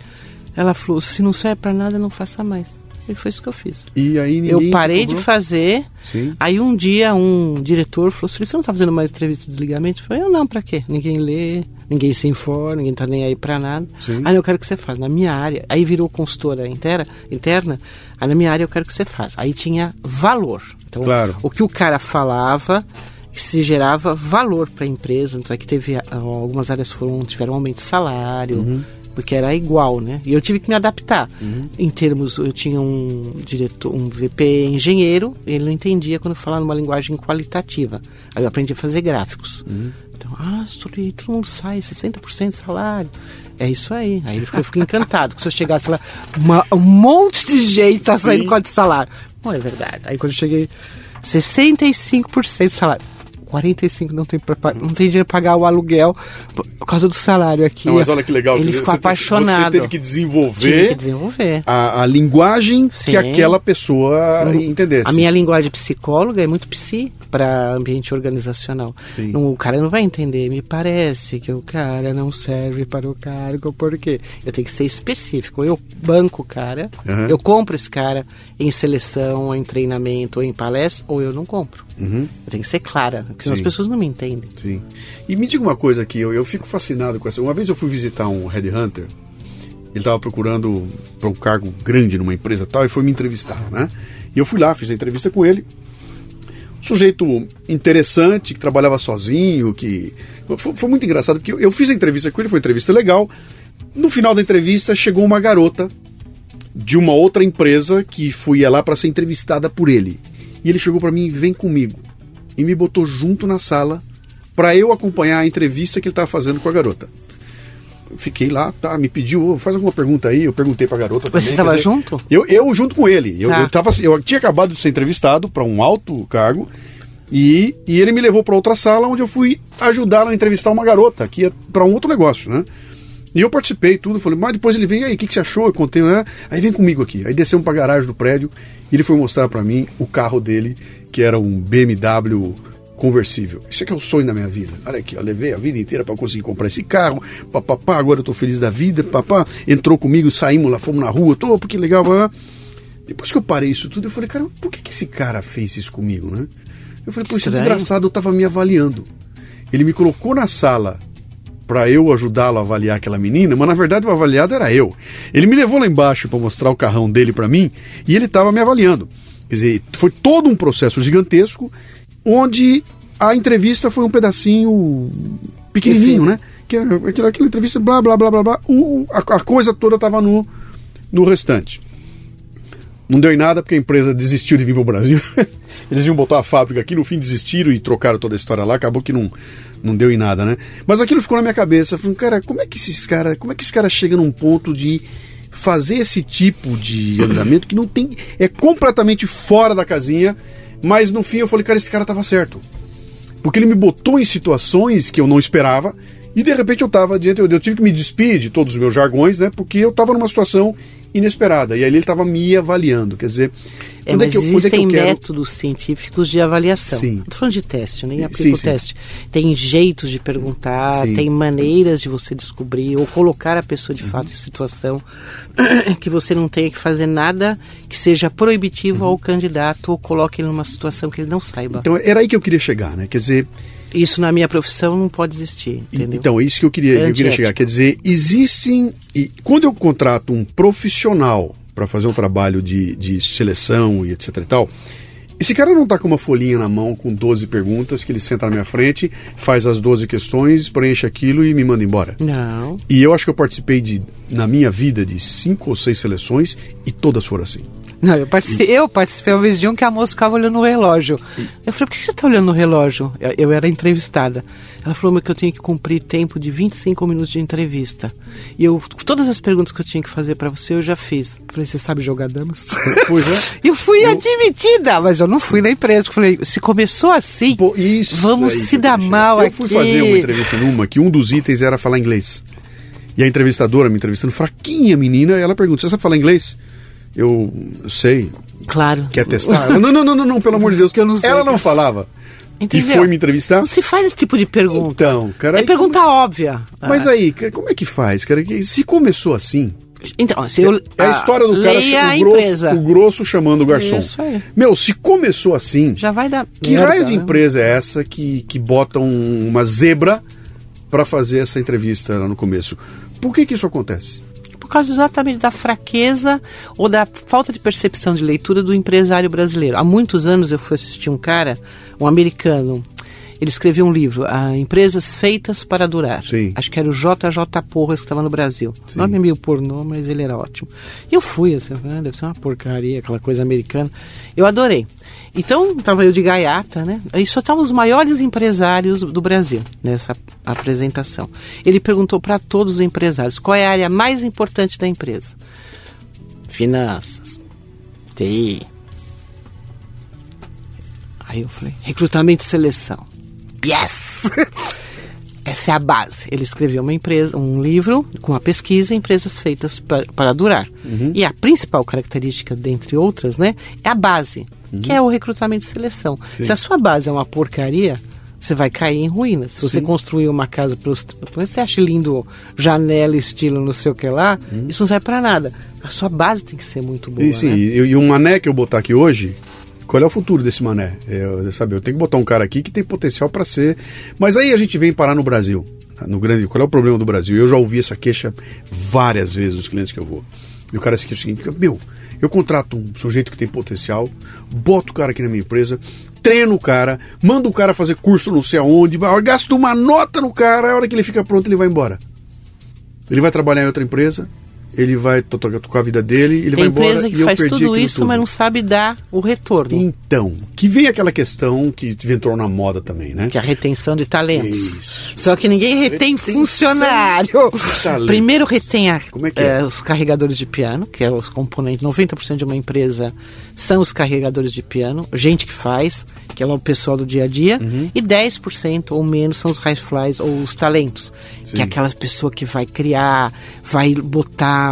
Ela falou, se não serve pra nada, não faça mais. E foi isso que eu fiz. E aí ninguém Eu parei de fazer. Sim. Aí um dia um diretor falou assim: você não tá fazendo mais entrevista de desligamento? Eu falei, eu não, pra quê? Ninguém lê, ninguém se informa, ninguém tá nem aí pra nada. Sim. Aí eu quero que você faça. Na minha área, aí virou consultora interna, interna, aí na minha área eu quero que você faça. Aí tinha valor. Então, Claro. o que o cara falava se gerava valor para a empresa, então é que teve ah, algumas áreas foram tiveram aumento de salário, Uhum. Porque era igual, né? E eu tive que me adaptar. Em termos, eu tinha um diretor, um VP engenheiro, ele não entendia quando eu falava numa linguagem qualitativa. Aí eu aprendi a fazer gráficos. Então, ah, Stoli, todo mundo sai, 60% de salário. É isso aí. Aí ele ficou, eu fiquei encantado. Que se eu chegasse lá, uma- um monte de gente tá saindo com de salário. Não é verdade. Aí quando eu cheguei, 65% de salário. 45 não tem, pra, não tem dinheiro pra pagar o aluguel por causa do salário aqui. Não, mas olha que legal. Ele dizer, ficou apaixonado. Você teve que desenvolver que desenvolver. a, a linguagem que Sim. aquela pessoa entendesse. A minha linguagem psicóloga é muito psi para ambiente organizacional. Não, o cara não vai entender. Me parece que o cara não serve para o cargo, por quê? Eu tenho que ser específico. Eu banco o cara, Uhum. eu compro esse cara em seleção, em treinamento, em palestra, ou eu não compro. Eu tenho que ser clara, porque senão as pessoas não me entendem. Sim. E me diga uma coisa aqui, eu, eu fico fascinado com essa. Uma vez eu fui visitar um headhunter, ele estava procurando para um cargo grande numa empresa tal e foi me entrevistar, né? E eu fui lá, fiz a entrevista com ele. Sujeito interessante, que trabalhava sozinho, que. Foi, foi muito engraçado, porque eu, eu fiz a entrevista com ele, foi uma entrevista legal. No final da entrevista chegou uma garota de uma outra empresa que fui lá para ser entrevistada por ele. E ele chegou para mim, vem comigo. E me botou junto na sala para eu acompanhar a entrevista que ele estava fazendo com a garota. Fiquei lá, tá, me pediu, "Ô, faz alguma pergunta aí, eu perguntei pra garota também. Você estava junto? Eu, eu junto com ele. Eu, Tá. eu, tava, eu tinha acabado de ser entrevistado para um alto cargo e, e ele me levou para outra sala onde eu fui ajudá-lo a entrevistar uma garota que ia para um outro negócio, né? E eu participei tudo, falei, mas depois ele e aí, o que, que você achou? Eu contei, né? Aí vem comigo aqui. Aí descemos pra garagem do prédio e ele foi mostrar para mim o carro dele, que era um BMW conversível. Isso aqui é o sonho da minha vida. Olha aqui, eu levei a vida inteira para conseguir comprar esse carro, papapá, agora eu tô feliz da vida, papá. Entrou comigo, saímos lá, fomos na rua, tô, porque legal, papá. Depois que eu parei isso tudo, eu falei, cara, por que, que esse cara fez isso comigo, né? Eu falei, pô, esse Estranho. desgraçado tava me avaliando. Ele me colocou na sala para eu ajudá-lo a avaliar aquela menina, mas na verdade o avaliado era eu. Ele me levou lá embaixo para mostrar o carrão dele para mim e ele estava me avaliando. Quer dizer, foi todo um processo gigantesco onde a entrevista foi um pedacinho pequenininho, né? Que aquela, aquela entrevista, blá, blá, blá, blá, blá. O, a, a coisa toda estava no, no restante. Não deu em nada porque a empresa desistiu de vir para o Brasil. <laughs> Eles iam botar a fábrica aqui, no fim desistiram e trocaram toda a história lá, acabou que não, não deu em nada, né? Mas aquilo ficou na minha cabeça, falei, cara, como é que esses cara, como é que esse cara chega num ponto de fazer esse tipo de andamento que não tem é completamente fora da casinha, mas no fim eu falei, cara, esse cara tava certo. Porque ele me botou em situações que eu não esperava e de repente eu tava diante, eu, tive que me despedir de todos os meus jargões, né? Porque eu tava numa situação inesperada e ali ele tava me avaliando, quer dizer, É, onde mas que eu, onde é que existem eu quero métodos científicos de avaliação. Sim. Tô falando de teste, nem Sim, aplico o teste. Tem jeitos de perguntar, Sim. tem maneiras de você descobrir ou colocar a pessoa de Uhum. fato em situação <clears throat> que você não tenha que fazer nada que seja proibitivo Uhum. ao candidato ou coloque ele numa situação que ele não saiba. Então era aí que eu queria chegar, né? Quer dizer, Isso na minha profissão não pode existir, entendeu? Então, é isso que eu queria, eu queria chegar. Quer dizer, existem. E quando eu contrato um profissional para fazer um trabalho de, de seleção e etc e tal, esse cara não tá com uma folhinha na mão com 12 perguntas que ele senta na minha frente, faz as 12 questões, preenche aquilo e me manda embora. Não. E eu acho que eu participei de, na minha vida de cinco ou seis seleções e todas foram assim. Não, eu participei, eu participei uma vez de um que a moça ficava olhando o relógio. Eu falei, por que você está olhando o relógio? Eu, eu, era entrevistada. Ela falou que eu tinha que cumprir tempo de 25 minutos de entrevista. E eu, todas as perguntas que eu tinha que fazer para você, eu já fiz. Eu falei, você sabe jogar damas? Pois <laughs> é. eu fui eu... admitida, mas eu não fui na empresa. Eu falei, se começou assim, Pô, vamos se dar mal aqui. Eu fui fazer uma entrevista numa que um dos itens era falar inglês. E a entrevistadora me entrevistando, fraquinha menina, ela pergunta, você sabe falar inglês? Eu sei. Claro. Quer testar? não, não, não, não, não, pelo amor de Deus. que eu não sei. Ela não falava. Entendeu? E foi me entrevistar? Não se faz esse tipo de pergunta. Então, cara. É pergunta como... óbvia. Mas aí, como é que faz, cara? Se começou assim. Então, se eu, é a história do cara o grosso, o grosso chamando o garçom. Isso aí. Meu, se começou assim. Já vai dar. Que merda, raio de né? empresa é essa que, que bota um, uma zebra para fazer essa entrevista lá no começo? Por que, que isso acontece? Por causa exatamente da fraqueza ou da falta de percepção de leitura do empresário brasileiro. Há muitos anos eu fui assistir um cara, um americano, ele escreveu um livro, a Empresas Feitas para Durar. Sim. Acho que era o JJ Porras que estava no Brasil. Sim. O nome é meio pornô, mas ele era ótimo. E eu fui, assim, ah, deve ser uma porcaria, aquela coisa americana. Eu adorei. Então, estava eu de gaiata, né? E só estavam os maiores empresários do Brasil nessa apresentação. Ele perguntou para todos os empresários qual é a área mais importante da empresa. Finanças, TI. Aí eu falei, recrutamento e seleção. Yes! <laughs> Essa é a base. Ele escreveu uma empresa, um livro com a pesquisa Empresas Feitas pra, para Durar. Uhum. E a principal característica, dentre outras, né, é a base, uhum. que é o recrutamento e seleção. Sim. Se a sua base é uma porcaria, você vai cair em ruínas. Se você Sim. construir uma casa para você acha lindo janela estilo não sei o que lá, uhum. isso não serve para nada. A sua base tem que ser muito boa. E, sim, né? e, e um mané que eu botar aqui hoje, qual é o futuro desse mané? Eu, sabe, eu tenho que botar um cara aqui que tem potencial para ser. Mas aí a gente vem parar no Brasil. Tá? No grande, qual é o problema do Brasil? Eu já ouvi essa queixa várias vezes dos clientes que eu vou. E o cara se queixa o seguinte: meu, eu contrato um sujeito que tem potencial, boto o cara aqui na minha empresa, treino o cara, mando o cara fazer curso não sei aonde, gasto uma nota no cara, a hora que ele fica pronto, ele vai embora. Ele vai trabalhar em outra empresa, ele vai tocar a vida dele, ele Tem vai embora. empresa que faz tudo isso, tudo. mas não sabe dar o retorno. Então, que vem aquela questão que entrou na moda também, né? Que é a retenção de talentos. Isso. Só que ninguém retém retenção funcionário. Primeiro retém a, é é? é? os carregadores de piano, que é os componentes, 90% de uma empresa são os carregadores de piano, gente que faz, que é o pessoal do dia a dia, uhum. e 10% ou menos são os high flies ou os talentos, Sim. que é aquela pessoa que vai criar, vai botar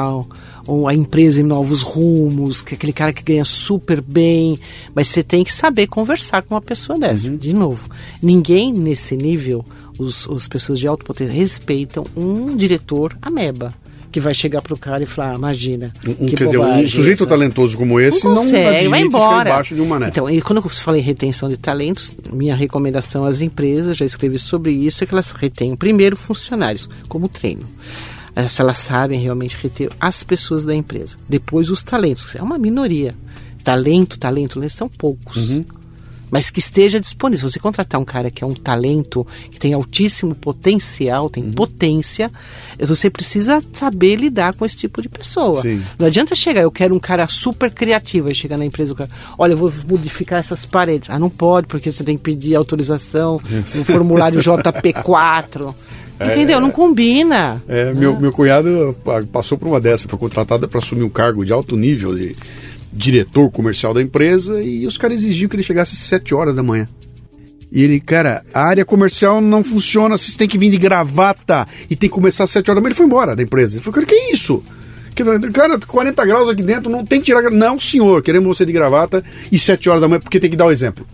ou a empresa em novos rumos, que é aquele cara que ganha super bem, mas você tem que saber conversar com uma pessoa dessa. Uhum. De novo, ninguém nesse nível, os, as pessoas de alto potência respeitam um diretor ameba que vai chegar pro cara e falar, ah, imagina. Um, quer dizer, um sujeito essa. talentoso como esse não, consegue, não vai embora. embaixo de um mané. Então, e quando eu falei retenção de talentos, minha recomendação às empresas, já escrevi sobre isso, é que elas retenham primeiro funcionários, como treino. Se elas sabem realmente reter as pessoas da empresa. Depois os talentos, é uma minoria. Talento, talento, são poucos. Uhum mas que esteja disponível. Se você contratar um cara que é um talento, que tem altíssimo potencial, tem uhum. potência, você precisa saber lidar com esse tipo de pessoa. Sim. Não adianta chegar, eu quero um cara super criativo, aí chegar na empresa, o cara, olha, eu vou modificar essas paredes. Ah, não pode, porque você tem que pedir autorização no formulário <laughs> JP4. Entendeu? É, não combina. É, meu, meu cunhado passou por uma dessa, foi contratado para assumir um cargo de alto nível de diretor comercial da empresa e os caras exigiam que ele chegasse às 7 horas da manhã. E ele, cara, a área comercial não funciona, vocês têm que vir de gravata e tem que começar às 7 horas da manhã. Ele foi embora da empresa. Ele falou, cara, que é isso? Cara, 40 graus aqui dentro, não tem que tirar. Não, senhor, queremos você de gravata e 7 horas da manhã, porque tem que dar o exemplo.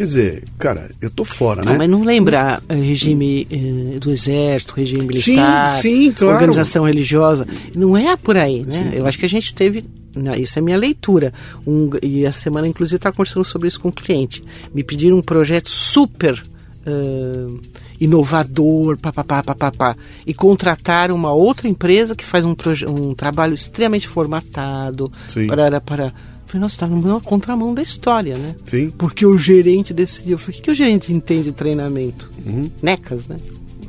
Quer dizer, cara, eu tô fora, não, né? Mas não lembra mas... Eh, regime eh, do exército, regime militar, sim, sim, claro. organização religiosa. Não é por aí, né? Sim. Eu acho que a gente teve. Isso é minha leitura. Um, e essa semana, inclusive, eu estava conversando sobre isso com um cliente. Me pediram um projeto super uh, inovador, papapá, papapá, e contrataram uma outra empresa que faz um, um trabalho extremamente formatado para, para Falei, nossa, está na contramão da história, né? Sim. Porque o gerente decidiu. Eu falei, o que, que o gerente entende de treinamento? Uhum. Necas, né?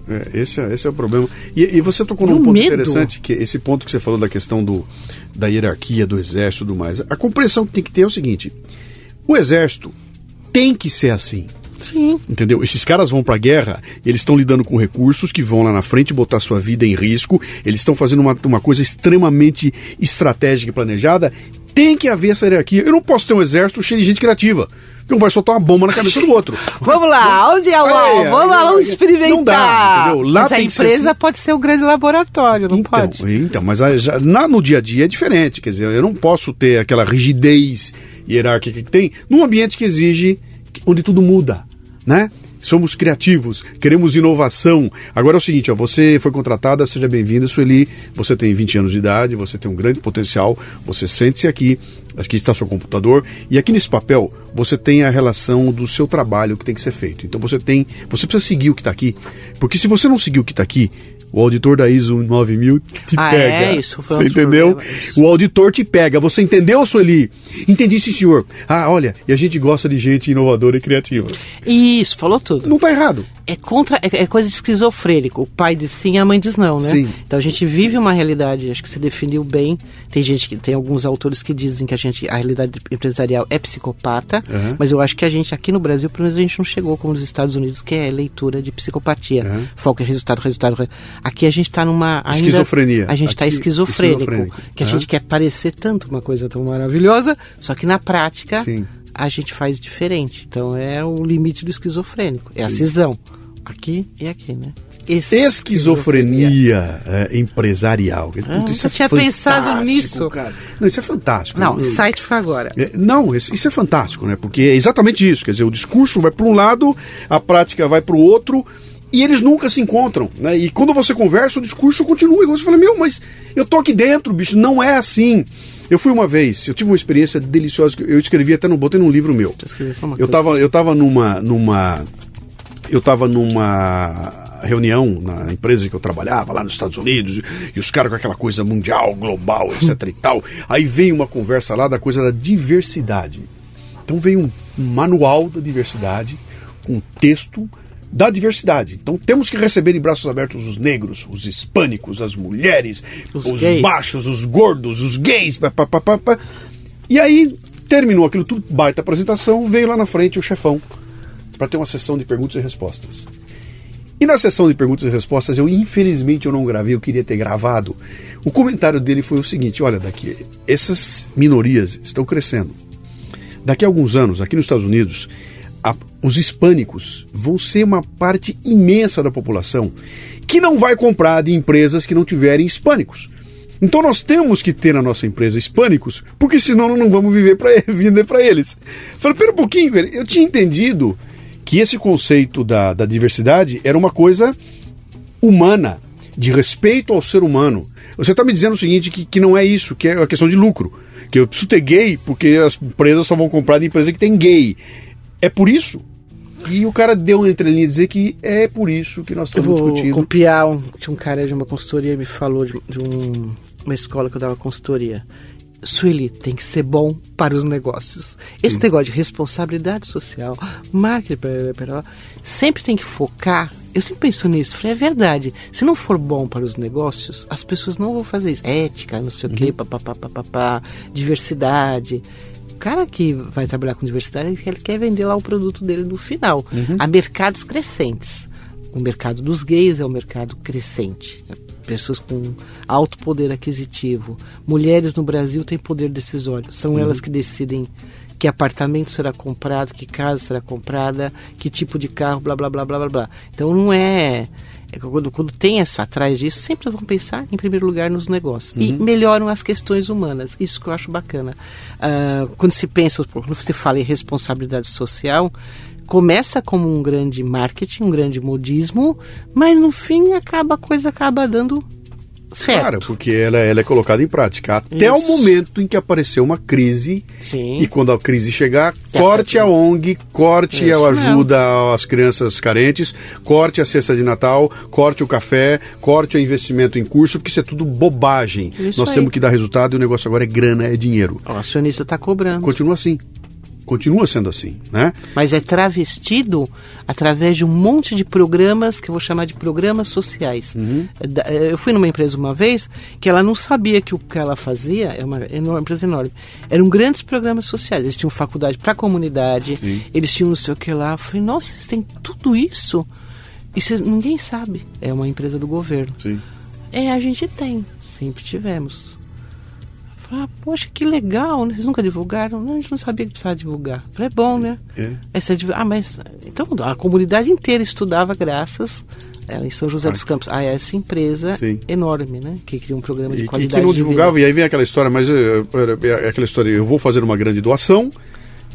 É, esse, é, esse é o problema. E, e você tocou num ponto medo. interessante, que esse ponto que você falou da questão do, da hierarquia do exército e tudo mais. A compreensão que tem que ter é o seguinte: o exército tem que ser assim. Sim. Entendeu? Esses caras vão pra guerra, eles estão lidando com recursos que vão lá na frente botar sua vida em risco, eles estão fazendo uma, uma coisa extremamente estratégica e planejada. Tem que haver essa hierarquia. Eu não posso ter um exército cheio de gente criativa que um vai soltar uma bomba na cabeça do outro. <laughs> vamos lá, onde é o é, Vamos lá, vamos experimentar. Não dá, entendeu? Lá mas a empresa assim. pode ser um grande laboratório, não então, pode? Então, mas a, já, na, no dia a dia é diferente. Quer dizer, eu não posso ter aquela rigidez hierárquica que tem num ambiente que exige onde tudo muda, né? Somos criativos, queremos inovação. Agora é o seguinte, ó, você foi contratada, seja bem-vinda, Sueli. Você tem 20 anos de idade, você tem um grande potencial, você sente-se aqui, aqui está seu computador, e aqui nesse papel você tem a relação do seu trabalho que tem que ser feito. Então você tem, você precisa seguir o que está aqui, porque se você não seguir o que está aqui, o auditor da ISO 9000 te ah, pega. É, isso foi Você entendeu? O auditor te pega. Você entendeu, Sueli? Entendi, sim, senhor. Ah, olha, e a gente gosta de gente inovadora e criativa. Isso, falou tudo. Não está errado é contra é, é, coisa de esquizofrênico. O pai diz sim, a mãe diz não, né? Sim. Então a gente vive uma realidade, acho que você definiu bem. Tem gente que tem alguns autores que dizem que a gente a realidade empresarial é psicopata, uhum. mas eu acho que a gente aqui no Brasil, pelo menos a gente não chegou como nos Estados Unidos, que é leitura de psicopatia. Uhum. Foco em resultado, resultado. Aqui a gente está numa ainda, esquizofrenia. A gente está esquizofrênico, esquizofrênico, que a uhum. gente quer parecer tanto uma coisa tão maravilhosa, só que na prática sim a gente faz diferente. Então é o limite do esquizofrênico, é Sim. a cisão aqui e aqui, né? Esquizofrenia é, empresarial. Ah, isso é tinha pensado nisso. Cara. Não, isso é fantástico. Não, o site foi agora. É, não, isso, é fantástico, né? Porque é exatamente isso. Quer dizer, o discurso vai para um lado, a prática vai para o outro e eles nunca se encontram, né? E quando você conversa, o discurso continua. E você fala, meu, mas eu tô aqui dentro, bicho, não é assim. Eu fui uma vez, eu tive uma experiência deliciosa, eu escrevi até no, botei num livro meu. Eu tava, eu tava numa, numa eu estava numa reunião na empresa que eu trabalhava lá nos Estados Unidos e os caras com aquela coisa mundial, global, etc e tal. Aí veio uma conversa lá da coisa da diversidade. Então veio um manual da diversidade com texto da diversidade. Então temos que receber de braços abertos os negros, os hispânicos, as mulheres, os, os baixos, os gordos, os gays. Pá, pá, pá, pá, E aí terminou aquilo tudo, baita apresentação, veio lá na frente o chefão para ter uma sessão de perguntas e respostas. E na sessão de perguntas e respostas, eu infelizmente eu não gravei, eu queria ter gravado. O comentário dele foi o seguinte: olha, daqui essas minorias estão crescendo. Daqui a alguns anos, aqui nos Estados Unidos, a, os hispânicos vão ser uma parte imensa da população que não vai comprar de empresas que não tiverem hispânicos. Então nós temos que ter na nossa empresa hispânicos, porque senão não vamos viver para <laughs> vender para eles. Falei, pera um pouquinho, velho. Eu tinha entendido que esse conceito da, da diversidade era uma coisa humana, de respeito ao ser humano. Você está me dizendo o seguinte, que, que não é isso, que é a questão de lucro. Que eu preciso ter gay porque as empresas só vão comprar de empresa que tem gay. É por isso? E o cara deu uma entrelinha dizer que é por isso que nós estamos eu vou discutindo. copiar um, tinha um cara de uma consultoria me falou de, de um, uma escola que eu dava consultoria. Sueli tem que ser bom para os negócios. Esse Sim. negócio de responsabilidade social, marketing, sempre tem que focar. Eu sempre penso nisso. Falei, é verdade. Se não for bom para os negócios, as pessoas não vão fazer isso. Ética, não sei uhum. o quê, papapá, papapá, diversidade. O cara que vai trabalhar com diversidade, ele quer vender lá o produto dele no final. Uhum. Há mercados crescentes. O mercado dos gays é um mercado crescente pessoas com alto poder aquisitivo. Mulheres no Brasil têm poder decisório. São uhum. elas que decidem que apartamento será comprado, que casa será comprada, que tipo de carro, blá blá blá blá blá blá. Então não é. é quando, quando, tem essa atrás disso, sempre vão pensar em primeiro lugar nos negócios. Uhum. E melhoram as questões humanas. Isso que eu acho bacana. Uh, quando se pensa, quando você fala em responsabilidade social, começa como um grande marketing, um grande modismo, mas no fim acaba a coisa acaba dando certo. Claro, porque ela, ela é colocada em prática até Isso. o momento em que apareceu uma crise. Sim. E quando a crise chegar, que corte a ONG, corte Isso a ajuda mesmo. às crianças carentes, corte a cesta de Natal, corte o café, corte o investimento em curso, porque isso é tudo bobagem. Isso Nós aí. temos que dar resultado e o negócio agora é grana, é dinheiro. O acionista está cobrando. Continua assim. Continua sendo assim, né? Mas é travestido através de um monte de programas que eu vou chamar de programas sociais. Uhum. Da- eh, Eu fui numa empresa uma vez que ela não sabia que o que ela fazia, é uma enorme, empresa enorme, eram grandes programas sociais. Eles tinham faculdade para a comunidade, Sim. eles tinham não sei o que lá. Eu falei, nossa, vocês têm tudo isso? E ninguém sabe. É uma empresa do governo. Sim. É, a gente tem, sempre tivemos. Falei, ah, poxa, que legal, né? vocês nunca divulgaram? Não, a gente não sabia que precisava divulgar. Falei, é bom, né? É. Essa div- ah, mas então a comunidade inteira estudava graças ela em São José dos Campos a essa empresa Sim. enorme, né? Que cria um programa de E que, qualidade. que não divulgava, e aí vem aquela história, mas é, é, é aquela história, eu vou fazer uma grande doação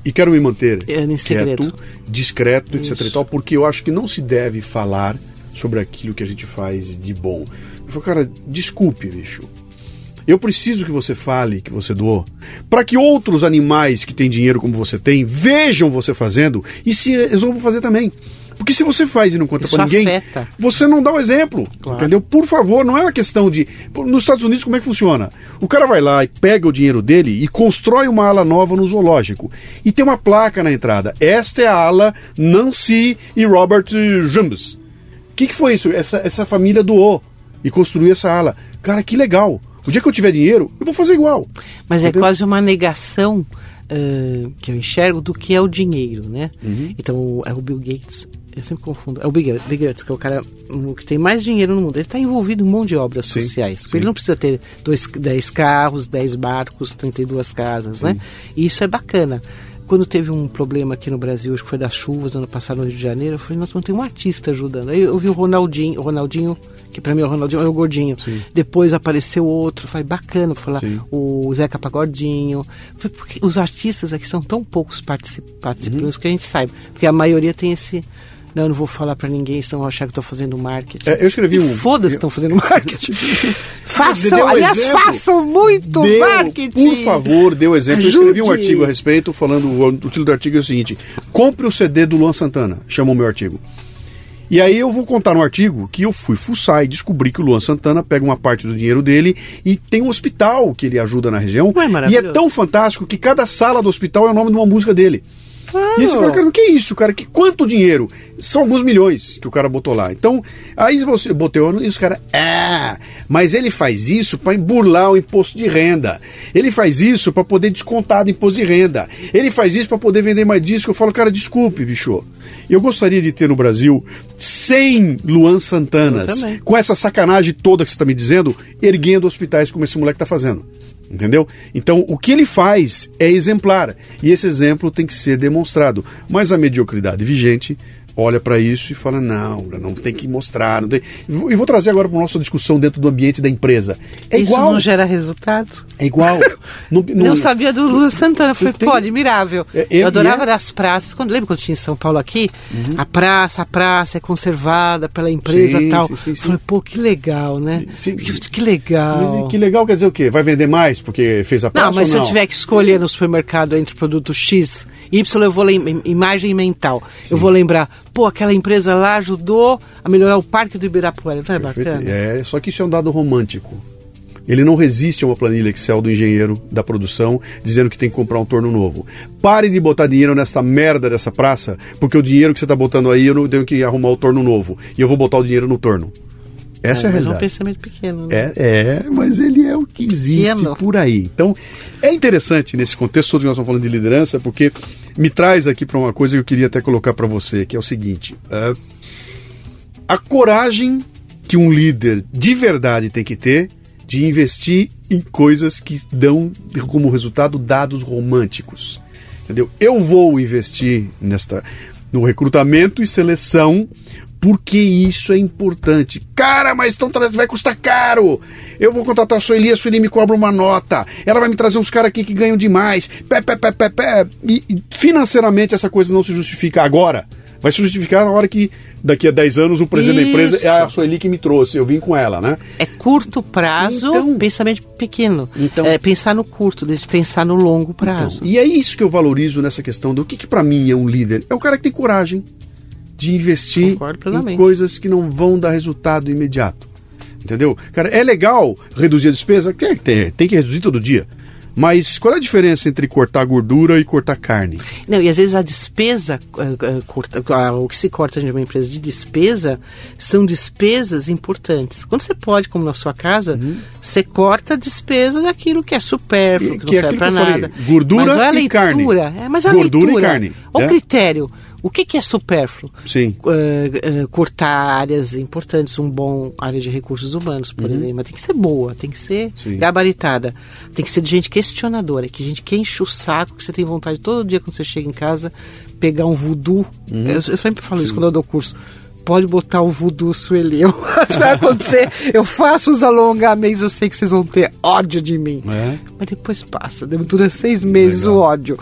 e quero me manter É, segredo. quieto, discreto, etc Isso. e tal, porque eu acho que não se deve falar sobre aquilo que a gente faz de bom. Eu falo, cara, desculpe, bicho. Eu preciso que você fale que você doou, para que outros animais que têm dinheiro como você tem vejam você fazendo e se resolvam fazer também. Porque se você faz e não conta para ninguém, afeta. você não dá o exemplo, Claro. entendeu? Por favor, não é uma questão de. Nos Estados Unidos, como é que funciona? O cara vai lá e pega o dinheiro dele e constrói uma ala nova no zoológico. E tem uma placa na entrada. Esta é a ala Nancy e Robert Jumbs. O que, que foi isso? Essa, essa família doou e construiu essa ala. Cara, que legal. O dia que eu tiver dinheiro, eu vou fazer igual. Mas é Entendeu? quase uma negação ah, que eu enxergo do que é o dinheiro, né? Uhum. Então, é o Bill Gates, eu sempre confundo, é o Bill Gates, que é o cara que tem mais dinheiro no mundo. Ele está envolvido em um monte de obras Sim, sociais. sim. Ele não precisa ter dois, 10 carros, 10 barcos, 32 casas, né? E isso é bacana. Quando teve um problema aqui no Brasil, acho que foi das chuvas no ano passado, no Rio de Janeiro, eu falei, nossa, não tem um artista ajudando. Aí eu vi o Ronaldinho, o Ronaldinho, que pra mim é o Ronaldinho, é o gordinho. Depois apareceu outro, falei, bacana, vou falar, Sim. o Zeca Pagodinho. Falei, porque os artistas aqui são tão poucos particip- participantes que a gente sabe. Porque a maioria tem esse. Não, eu não vou falar pra ninguém, senão vão achar que tô fazendo marketing. É, eu escrevi um- Foda-se, estão fazendo marketing. <laughs> façam, um aliás, exemplo. façam muito Deu, marketing. Por favor, dê o exemplo. Eu escrevi um Ajude. artigo a respeito, falando. O, o título do artigo é o seguinte: Compre o CD do Luan Santana. Chamou meu artigo. E aí eu vou contar no artigo que eu fui fuçar e descobri que o Luan Santana pega uma parte do dinheiro dele e tem um hospital que ele ajuda na região. E é tão fantástico que cada sala do hospital é o nome de uma música dele. Claro. E aí você fala, cara, o que é isso, cara? Que, quanto dinheiro? São alguns milhões que o cara botou lá. Então, aí você botou e os caras, ah, mas ele faz isso para burlar o imposto de renda. Ele faz isso para poder descontar do imposto de renda. Ele faz isso para poder vender mais disco. Eu falo, cara, desculpe, bicho. Eu gostaria de ter no Brasil 100 Luan Santanas, com essa sacanagem toda que você está me dizendo, erguendo hospitais como esse moleque está fazendo. Entendeu? Então, o que ele faz é exemplar. E esse exemplo tem que ser demonstrado. Mas a mediocridade vigente olha para isso e fala: não, não tem que mostrar. Não tem... E vou- trazer agora para nossa discussão dentro do ambiente da empresa. É Isso igual. não gera resultado? É igual. <laughs> Não- não- Eu sabia do Lula Santana, foi pô, admirável. É, eu eu- adorava é- das praças. Quando, lembra quando tinha em São Paulo aqui? A praça, a praça é conservada pela empresa e tal. sim, sim, sim. Falei, pô, que legal, né? Sim. Que, legal. Mas Que legal quer dizer o quê? Vai vender mais porque fez a praça Não, mas se não? eu tiver que escolher no supermercado entre produto X Y, eu vou lem- imagem mental. Eu vou lembrar, pô, aquela empresa lá ajudou a melhorar o parque do Ibirapuera. Não é Perfeito. bacana? É, só que isso é um dado romântico. Ele não resiste a uma planilha Excel do engenheiro da produção dizendo que tem que comprar um torno novo. Pare de botar dinheiro nessa merda dessa praça, porque o dinheiro que você está botando aí eu não tenho que arrumar o torno novo. E eu vou botar o dinheiro no torno. Essa é, a mas é um realidade. pensamento pequeno. né? É, é, mas ele é o que existe Pequeno. por aí. Então, é interessante nesse contexto todo que nós estamos falando de liderança, porque me traz aqui para uma coisa que eu queria até colocar para você, que é o seguinte: ah, a coragem que um líder de verdade tem que ter de investir em coisas que dão como resultado dados românticos. Entendeu? Eu vou investir nesta no recrutamento e seleção porque isso é importante. Cara, mas então tra- vai custar caro. Eu vou contratar a Sueli, a Sueli me cobra uma nota. Ela vai me trazer uns caras aqui que ganham demais. Pé, pé, pé, pé, pé. E, financeiramente essa coisa não se justifica agora. Vai se justificar na hora que daqui a 10 anos o presidente da empresa é a Isso. Sueli que me trouxe. Eu vim com ela, né? É curto prazo, Então- pensamento pequeno. Então- é pensar no curto, desde pensar no longo prazo. Então, e é isso que eu valorizo nessa questão do que, que para mim é um líder. É o cara que tem coragem de investir em coisas que não vão dar resultado imediato. Entendeu? Cara, é legal reduzir a despesa? Quer, tem, tem que reduzir todo dia. Mas qual é a diferença entre cortar gordura e cortar carne? Não, e às vezes a despesa, corta, uh, o que se corta de uma empresa de despesa, são despesas importantes. Quando você pode, como na sua casa, uhum. você corta a despesa daquilo que é supérfluo, que, que não serve para nada. Gordura mas olha a leitura, e carne. É, mas a gordura leitura, e carne. O é? critério. O que, que é supérfluo? Sim. Uh, uh, cortar áreas importantes, um bom área de recursos humanos, por uhum. exemplo. Mas tem que ser boa, tem que ser Sim. gabaritada. Tem que ser de gente questionadora, que gente que enche o saco, que você tem vontade todo dia quando você chega em casa, pegar um voodoo. Uhum. Eu, eu, sempre falo Sim. isso quando eu dou curso pode botar o voodoo sueli. <laughs> vai acontecer. Eu faço os alongamentos, eu sei que vocês vão ter ódio de mim. É? Mas depois passa. Dura seis meses Legal. o ódio.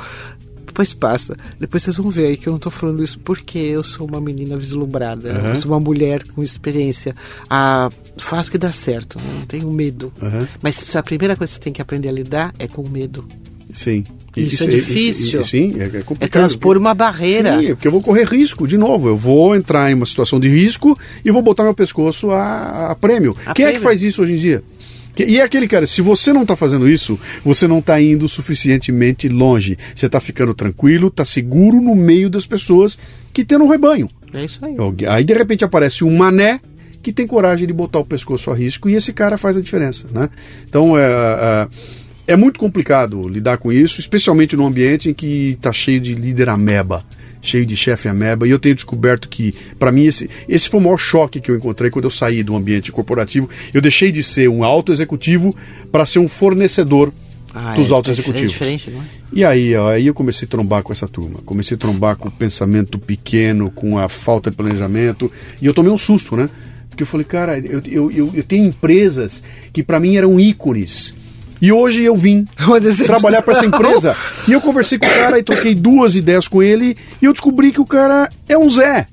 Depois passa. Depois vocês vão ver aí que eu não estou falando isso porque eu sou uma menina vislumbrada. Uhum. Eu sou uma mulher com experiência. Ah, faço que dá certo. Não tenho medo. Uhum. Mas a primeira coisa que você tem que aprender a lidar é com o medo. Sim. Isso, isso é difícil. Isso, sim, é, é complicado. É transpor uma barreira. Sim, porque eu vou correr risco, de novo. Eu vou entrar em uma situação de risco e vou botar meu pescoço a, a prêmio. A Quem prêmio. é que faz isso hoje em dia? E é aquele cara, se você não está fazendo isso, você não está indo suficientemente longe. Você está ficando tranquilo, está seguro no meio das pessoas que tem um rebanho. É isso aí. Aí de repente aparece um mané que tem coragem de botar o pescoço a risco e esse cara faz a diferença, né? Então é, é, é muito complicado lidar com isso, especialmente num ambiente em que está cheio de líder ameba cheio de chefe ameba, e eu tenho descoberto que, para mim, esse, esse foi o maior choque que eu encontrei quando eu saí do ambiente corporativo. Eu deixei de ser um alto executivo para ser um fornecedor ah, dos é, altos executivos. É diferente, não é? E aí, ó, aí eu comecei a trombar com essa turma. Comecei a trombar com o pensamento pequeno, com a falta de planejamento, e eu tomei um susto, né? Porque eu falei, cara, eu, eu, eu, eu tenho empresas que para mim eram ícones e hoje eu vim <laughs> trabalhar para essa empresa. E eu conversei com o cara e troquei duas ideias com ele e eu descobri que o cara é um Zé.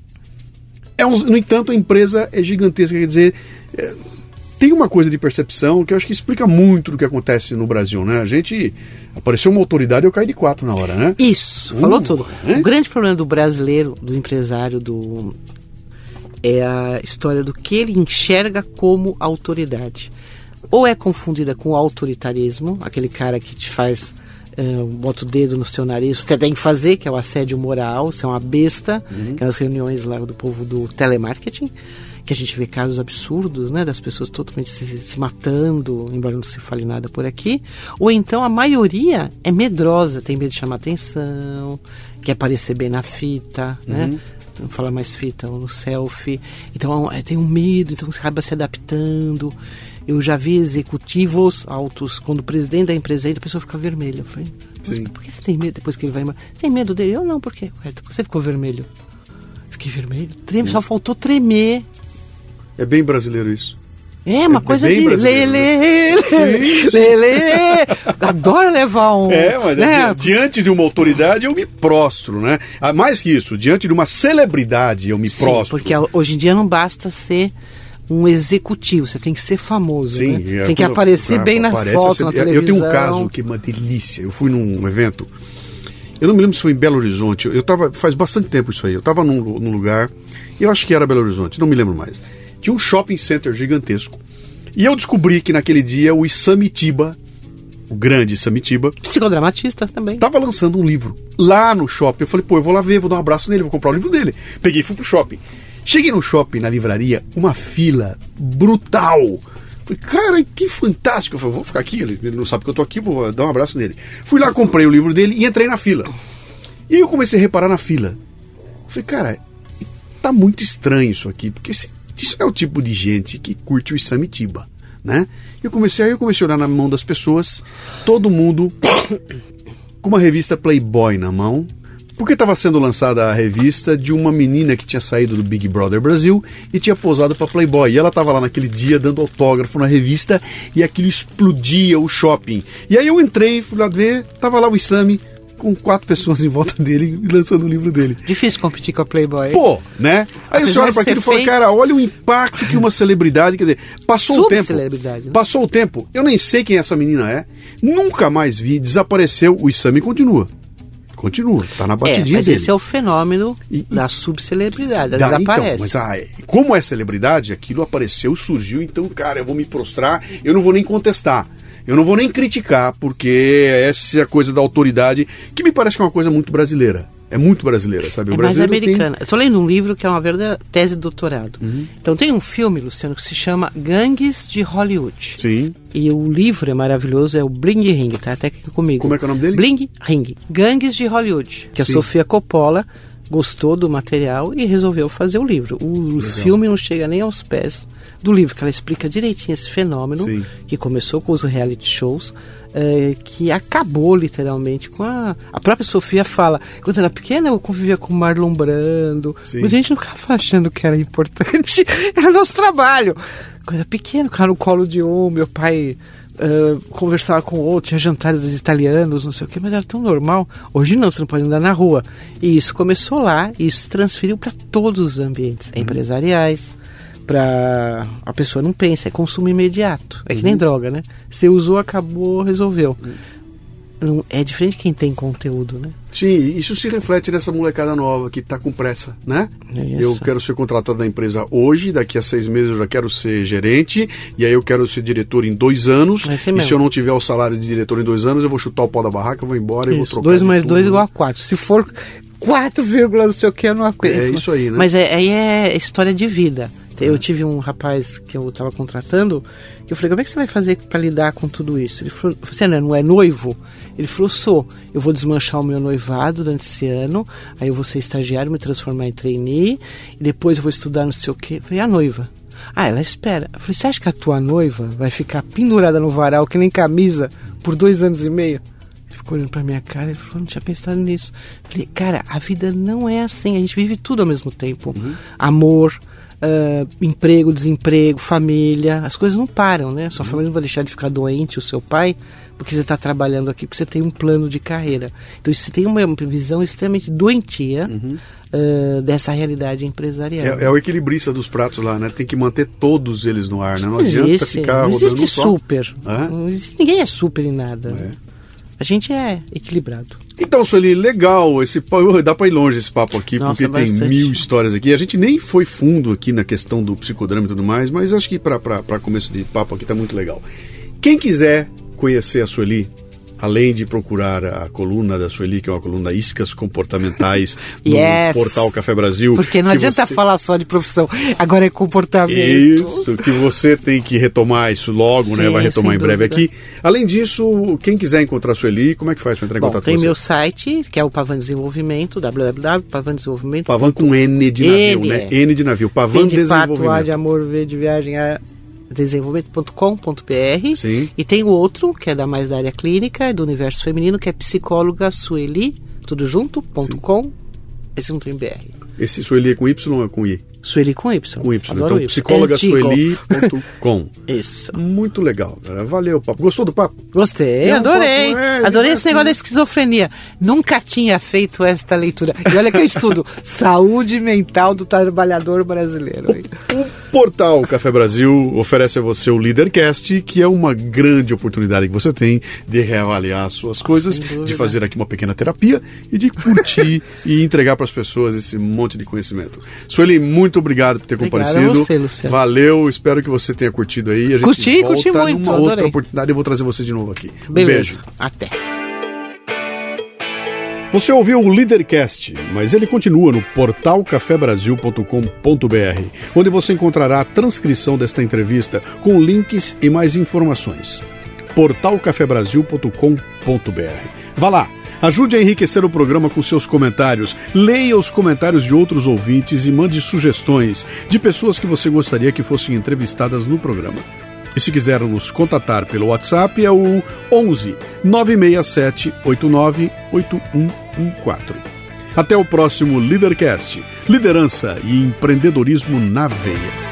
É um, no entanto, a empresa é gigantesca. Quer dizer, é, tem uma coisa de percepção que eu acho que explica muito do que acontece no Brasil, né? A gente apareceu uma autoridade e eu caí de quatro na hora, né? Isso, uh, falou tudo. O grande problema do brasileiro, do empresário, do é a história do que ele enxerga como autoridade ou é confundida com o autoritarismo, aquele cara que te faz uh, bota o dedo no seu nariz, você tem que fazer, que é o assédio moral, você é uma besta, uhum. aquelas reuniões lá do povo do telemarketing, que a gente vê casos absurdos, né, das pessoas totalmente se, se matando, embora não se fale nada por aqui, ou então a maioria é medrosa, tem medo de chamar atenção, quer aparecer bem na fita, né, uhum. né, não fala mais fita, ou no selfie, então é, tem um medo, então você acaba se adaptando, eu já vi executivos altos, quando o presidente da empresa entra, a pessoa fica vermelha. Eu falei, por que você tem medo depois que ele vai embora? Você tem medo dele? Eu não, por quê? Você ficou vermelho. Fiquei vermelho. Treme, hum. Só faltou tremer. É bem brasileiro isso. É, uma é coisa de lele, lele. Adoro levar um. É, mas né? diante de uma autoridade eu me prostro, né? Ah, mais que isso, diante de uma celebridade eu me Sim, prostro. Porque hoje em dia não basta ser um executivo, você tem que ser famoso, Sim, né? tem que aparecer bem na foto, na televisão. Eu tenho um caso que é uma delícia. Eu fui num evento, eu não me lembro se foi em Belo Horizonte, eu tava, faz bastante tempo isso aí, eu estava num, num lugar, eu acho que era Belo Horizonte, não me lembro mais. Tinha um shopping center gigantesco, e eu descobri que naquele dia o Isamitiba, o grande Samitiba. Psicodramatista também. Tava lançando um livro lá no shopping. Eu falei, pô, eu vou lá ver, vou dar um abraço nele, vou comprar o livro dele. Peguei e fui pro shopping. Cheguei no shopping, na livraria, uma fila brutal. Falei, cara, que fantástico. Eu falei, vou ficar aqui, ele não sabe que eu tô aqui, vou dar um abraço nele. Fui lá, comprei o livro dele e entrei na fila. E aí eu comecei a reparar na fila. Falei, cara, tá muito estranho isso aqui, porque esse, isso é o tipo de gente que curte o Isamitiba, né? Eu comecei, aí eu comecei a olhar na mão das pessoas, todo mundo <coughs> com uma revista Playboy na mão, porque estava sendo lançada a revista de uma menina que tinha saído do Big Brother Brasil e tinha posado para Playboy. E ela estava lá naquele dia dando autógrafo na revista e aquilo explodia o shopping. E aí eu entrei, fui lá ver, tava lá o Isami com quatro pessoas em volta dele <laughs> lançando o livro dele. Difícil competir com a Playboy. Pô, né? Aí você olha para aquilo e fala, cara, olha o impacto que uma celebridade, quer dizer, passou o tempo. Né? Passou o tempo. Eu nem sei quem essa menina é. Nunca mais vi, desapareceu, o Isami continua. Continua, tá na batidinha é, mas dele. esse é o fenômeno e, da subcelebridade, ela desaparece. Então, mas ah, como é celebridade, aquilo apareceu, surgiu, então, cara, eu vou me prostrar, eu não vou nem contestar. Eu não vou nem criticar, porque essa é a coisa da autoridade, que me parece que é uma coisa muito brasileira. É muito brasileira, sabe? O é mais americana. Tem... Tô lendo um livro que é uma verdadeira tese de doutorado. Uhum. Então tem um filme, Luciano, que se chama Gangues de Hollywood. Sim. E o livro é maravilhoso, é o Bling Ring, tá até aqui comigo. Como é que é o nome dele? Bling Ring. Gangues de Hollywood, que Sim. a Sofia Coppola gostou do material e resolveu fazer o livro. O Legal. filme não chega nem aos pés do livro, que ela explica direitinho esse fenômeno Sim. que começou com os reality shows, é, que acabou literalmente com a. A própria Sofia fala, quando era pequena eu convivia com Marlon Brando, Sim. mas a gente não ficava achando que era importante, <laughs> era nosso trabalho. Quando era pequeno, ficava no colo de um, meu pai uh, conversava com outro, tinha jantares italianos, não sei o que, mas era tão normal. Hoje não, você não pode andar na rua. E isso começou lá e isso se transferiu para todos os ambientes uhum. empresariais, para a pessoa não pensa, é consumo imediato. É que nem uhum. droga, né? Você usou, acabou, resolveu. Uhum é diferente quem tem conteúdo, né? Sim, isso se reflete nessa molecada nova que está com pressa, né? É eu quero ser contratado da empresa hoje, daqui a seis meses eu já quero ser gerente, e aí eu quero ser diretor em dois anos. É e se eu não tiver o salário de diretor em dois anos, eu vou chutar o pau da barraca, eu vou embora isso, e vou trocar. Dois mais dois igual a quatro. Se for quatro vírgula não sei o que, eu não aguento. É isso aí, né? Mas é, aí é história de vida. Eu tive um rapaz que eu estava contratando, que eu falei, como é que você vai fazer para lidar com tudo isso? Ele falou, você não é noivo? Ele falou, sou. Eu vou desmanchar o meu noivado durante esse ano, aí eu vou ser estagiário, me transformar em trainee, e depois eu vou estudar não sei o quê. Eu falei, a noiva? Ah, ela espera. Eu falei, você acha que a tua noiva vai ficar pendurada no varal, que nem camisa, por dois anos e meio? Ele ficou olhando pra minha cara e falou, não tinha pensado nisso. Eu falei, cara, a vida não é assim, a gente vive tudo ao mesmo tempo. Uhum. Amor, Uh, emprego, desemprego, família, as coisas não param, né? Sua uhum. família não vai deixar de ficar doente, o seu pai, porque você está trabalhando aqui, porque você tem um plano de carreira. Então, você tem uma visão extremamente doentia uhum. uh, dessa realidade empresarial. É, é, o equilibrista dos pratos lá, né? Tem que manter todos eles no ar, né? Não, não adianta existe, ficar não existe super. Não existe, ninguém é super em nada. É. A gente é equilibrado. Então, Sueli, legal. Esse, dá para ir longe esse papo aqui, Nossa, porque tem mil histórias aqui. A gente nem foi fundo aqui na questão do psicodrama e tudo mais, mas acho que para começo de papo aqui tá muito legal. Quem quiser conhecer a Sueli, além de procurar a coluna da Sueli, que é uma coluna Iscas Comportamentais <laughs> no yes. portal Café Brasil. Porque não adianta você... falar só de profissão, agora é comportamento. Isso, que você tem que retomar isso logo, Sim, né? Vai retomar em breve aqui. Além disso, quem quiser encontrar a Sueli, como é que faz para entrar em Bom, contato com você? Tem meu site, que é o Pavan Desenvolvimento, www.pavandesenvolvimento. Pavan com N de navio, N, né? N de navio. Pavan de Desenvolvimento. Pato, A de amor, V de viagem, A desenvolvimento.com.br. E tem o outro, que é da mais da área clínica, do universo feminino, que é psicóloga Sueli, tudo junto, ponto com, esse não tem BR. Esse Sueli é com Y ou é com I? Sueli com Y. Com Y. Adoro então, psicólogasueli.com. <laughs> Isso. Muito legal, cara. Valeu, papo. Gostou do papo? Gostei, é adorei. Um papo, é, adorei esse assim. negócio da esquizofrenia. Nunca tinha feito esta leitura. E olha que eu estudo <laughs> saúde mental do trabalhador brasileiro. O, o portal Café Brasil oferece a você o Leadercast, que é uma grande oportunidade que você tem de reavaliar suas coisas, de fazer aqui uma pequena terapia e de curtir <laughs> e entregar para as pessoas esse monte de conhecimento. Sueli, muito muito obrigado por ter Obrigada comparecido. Você, Luciano. Valeu, espero que você tenha curtido aí. A gente curti, volta curti muito. Numa adorei. outra oportunidade eu vou trazer você de novo aqui. Beleza. Um beijo. Até. Você ouviu o Leadercast, mas ele continua no portal cafebrasil.com.br, onde você encontrará a transcrição desta entrevista com links e mais informações. portalcafebrasil.com.br. Vá lá Ajude a enriquecer o programa com seus comentários. Leia os comentários de outros ouvintes e mande sugestões de pessoas que você gostaria que fossem entrevistadas no programa. E se quiser nos contatar pelo WhatsApp é o 11 967 89 8114. Até o próximo Leadercast. Liderança e empreendedorismo na veia.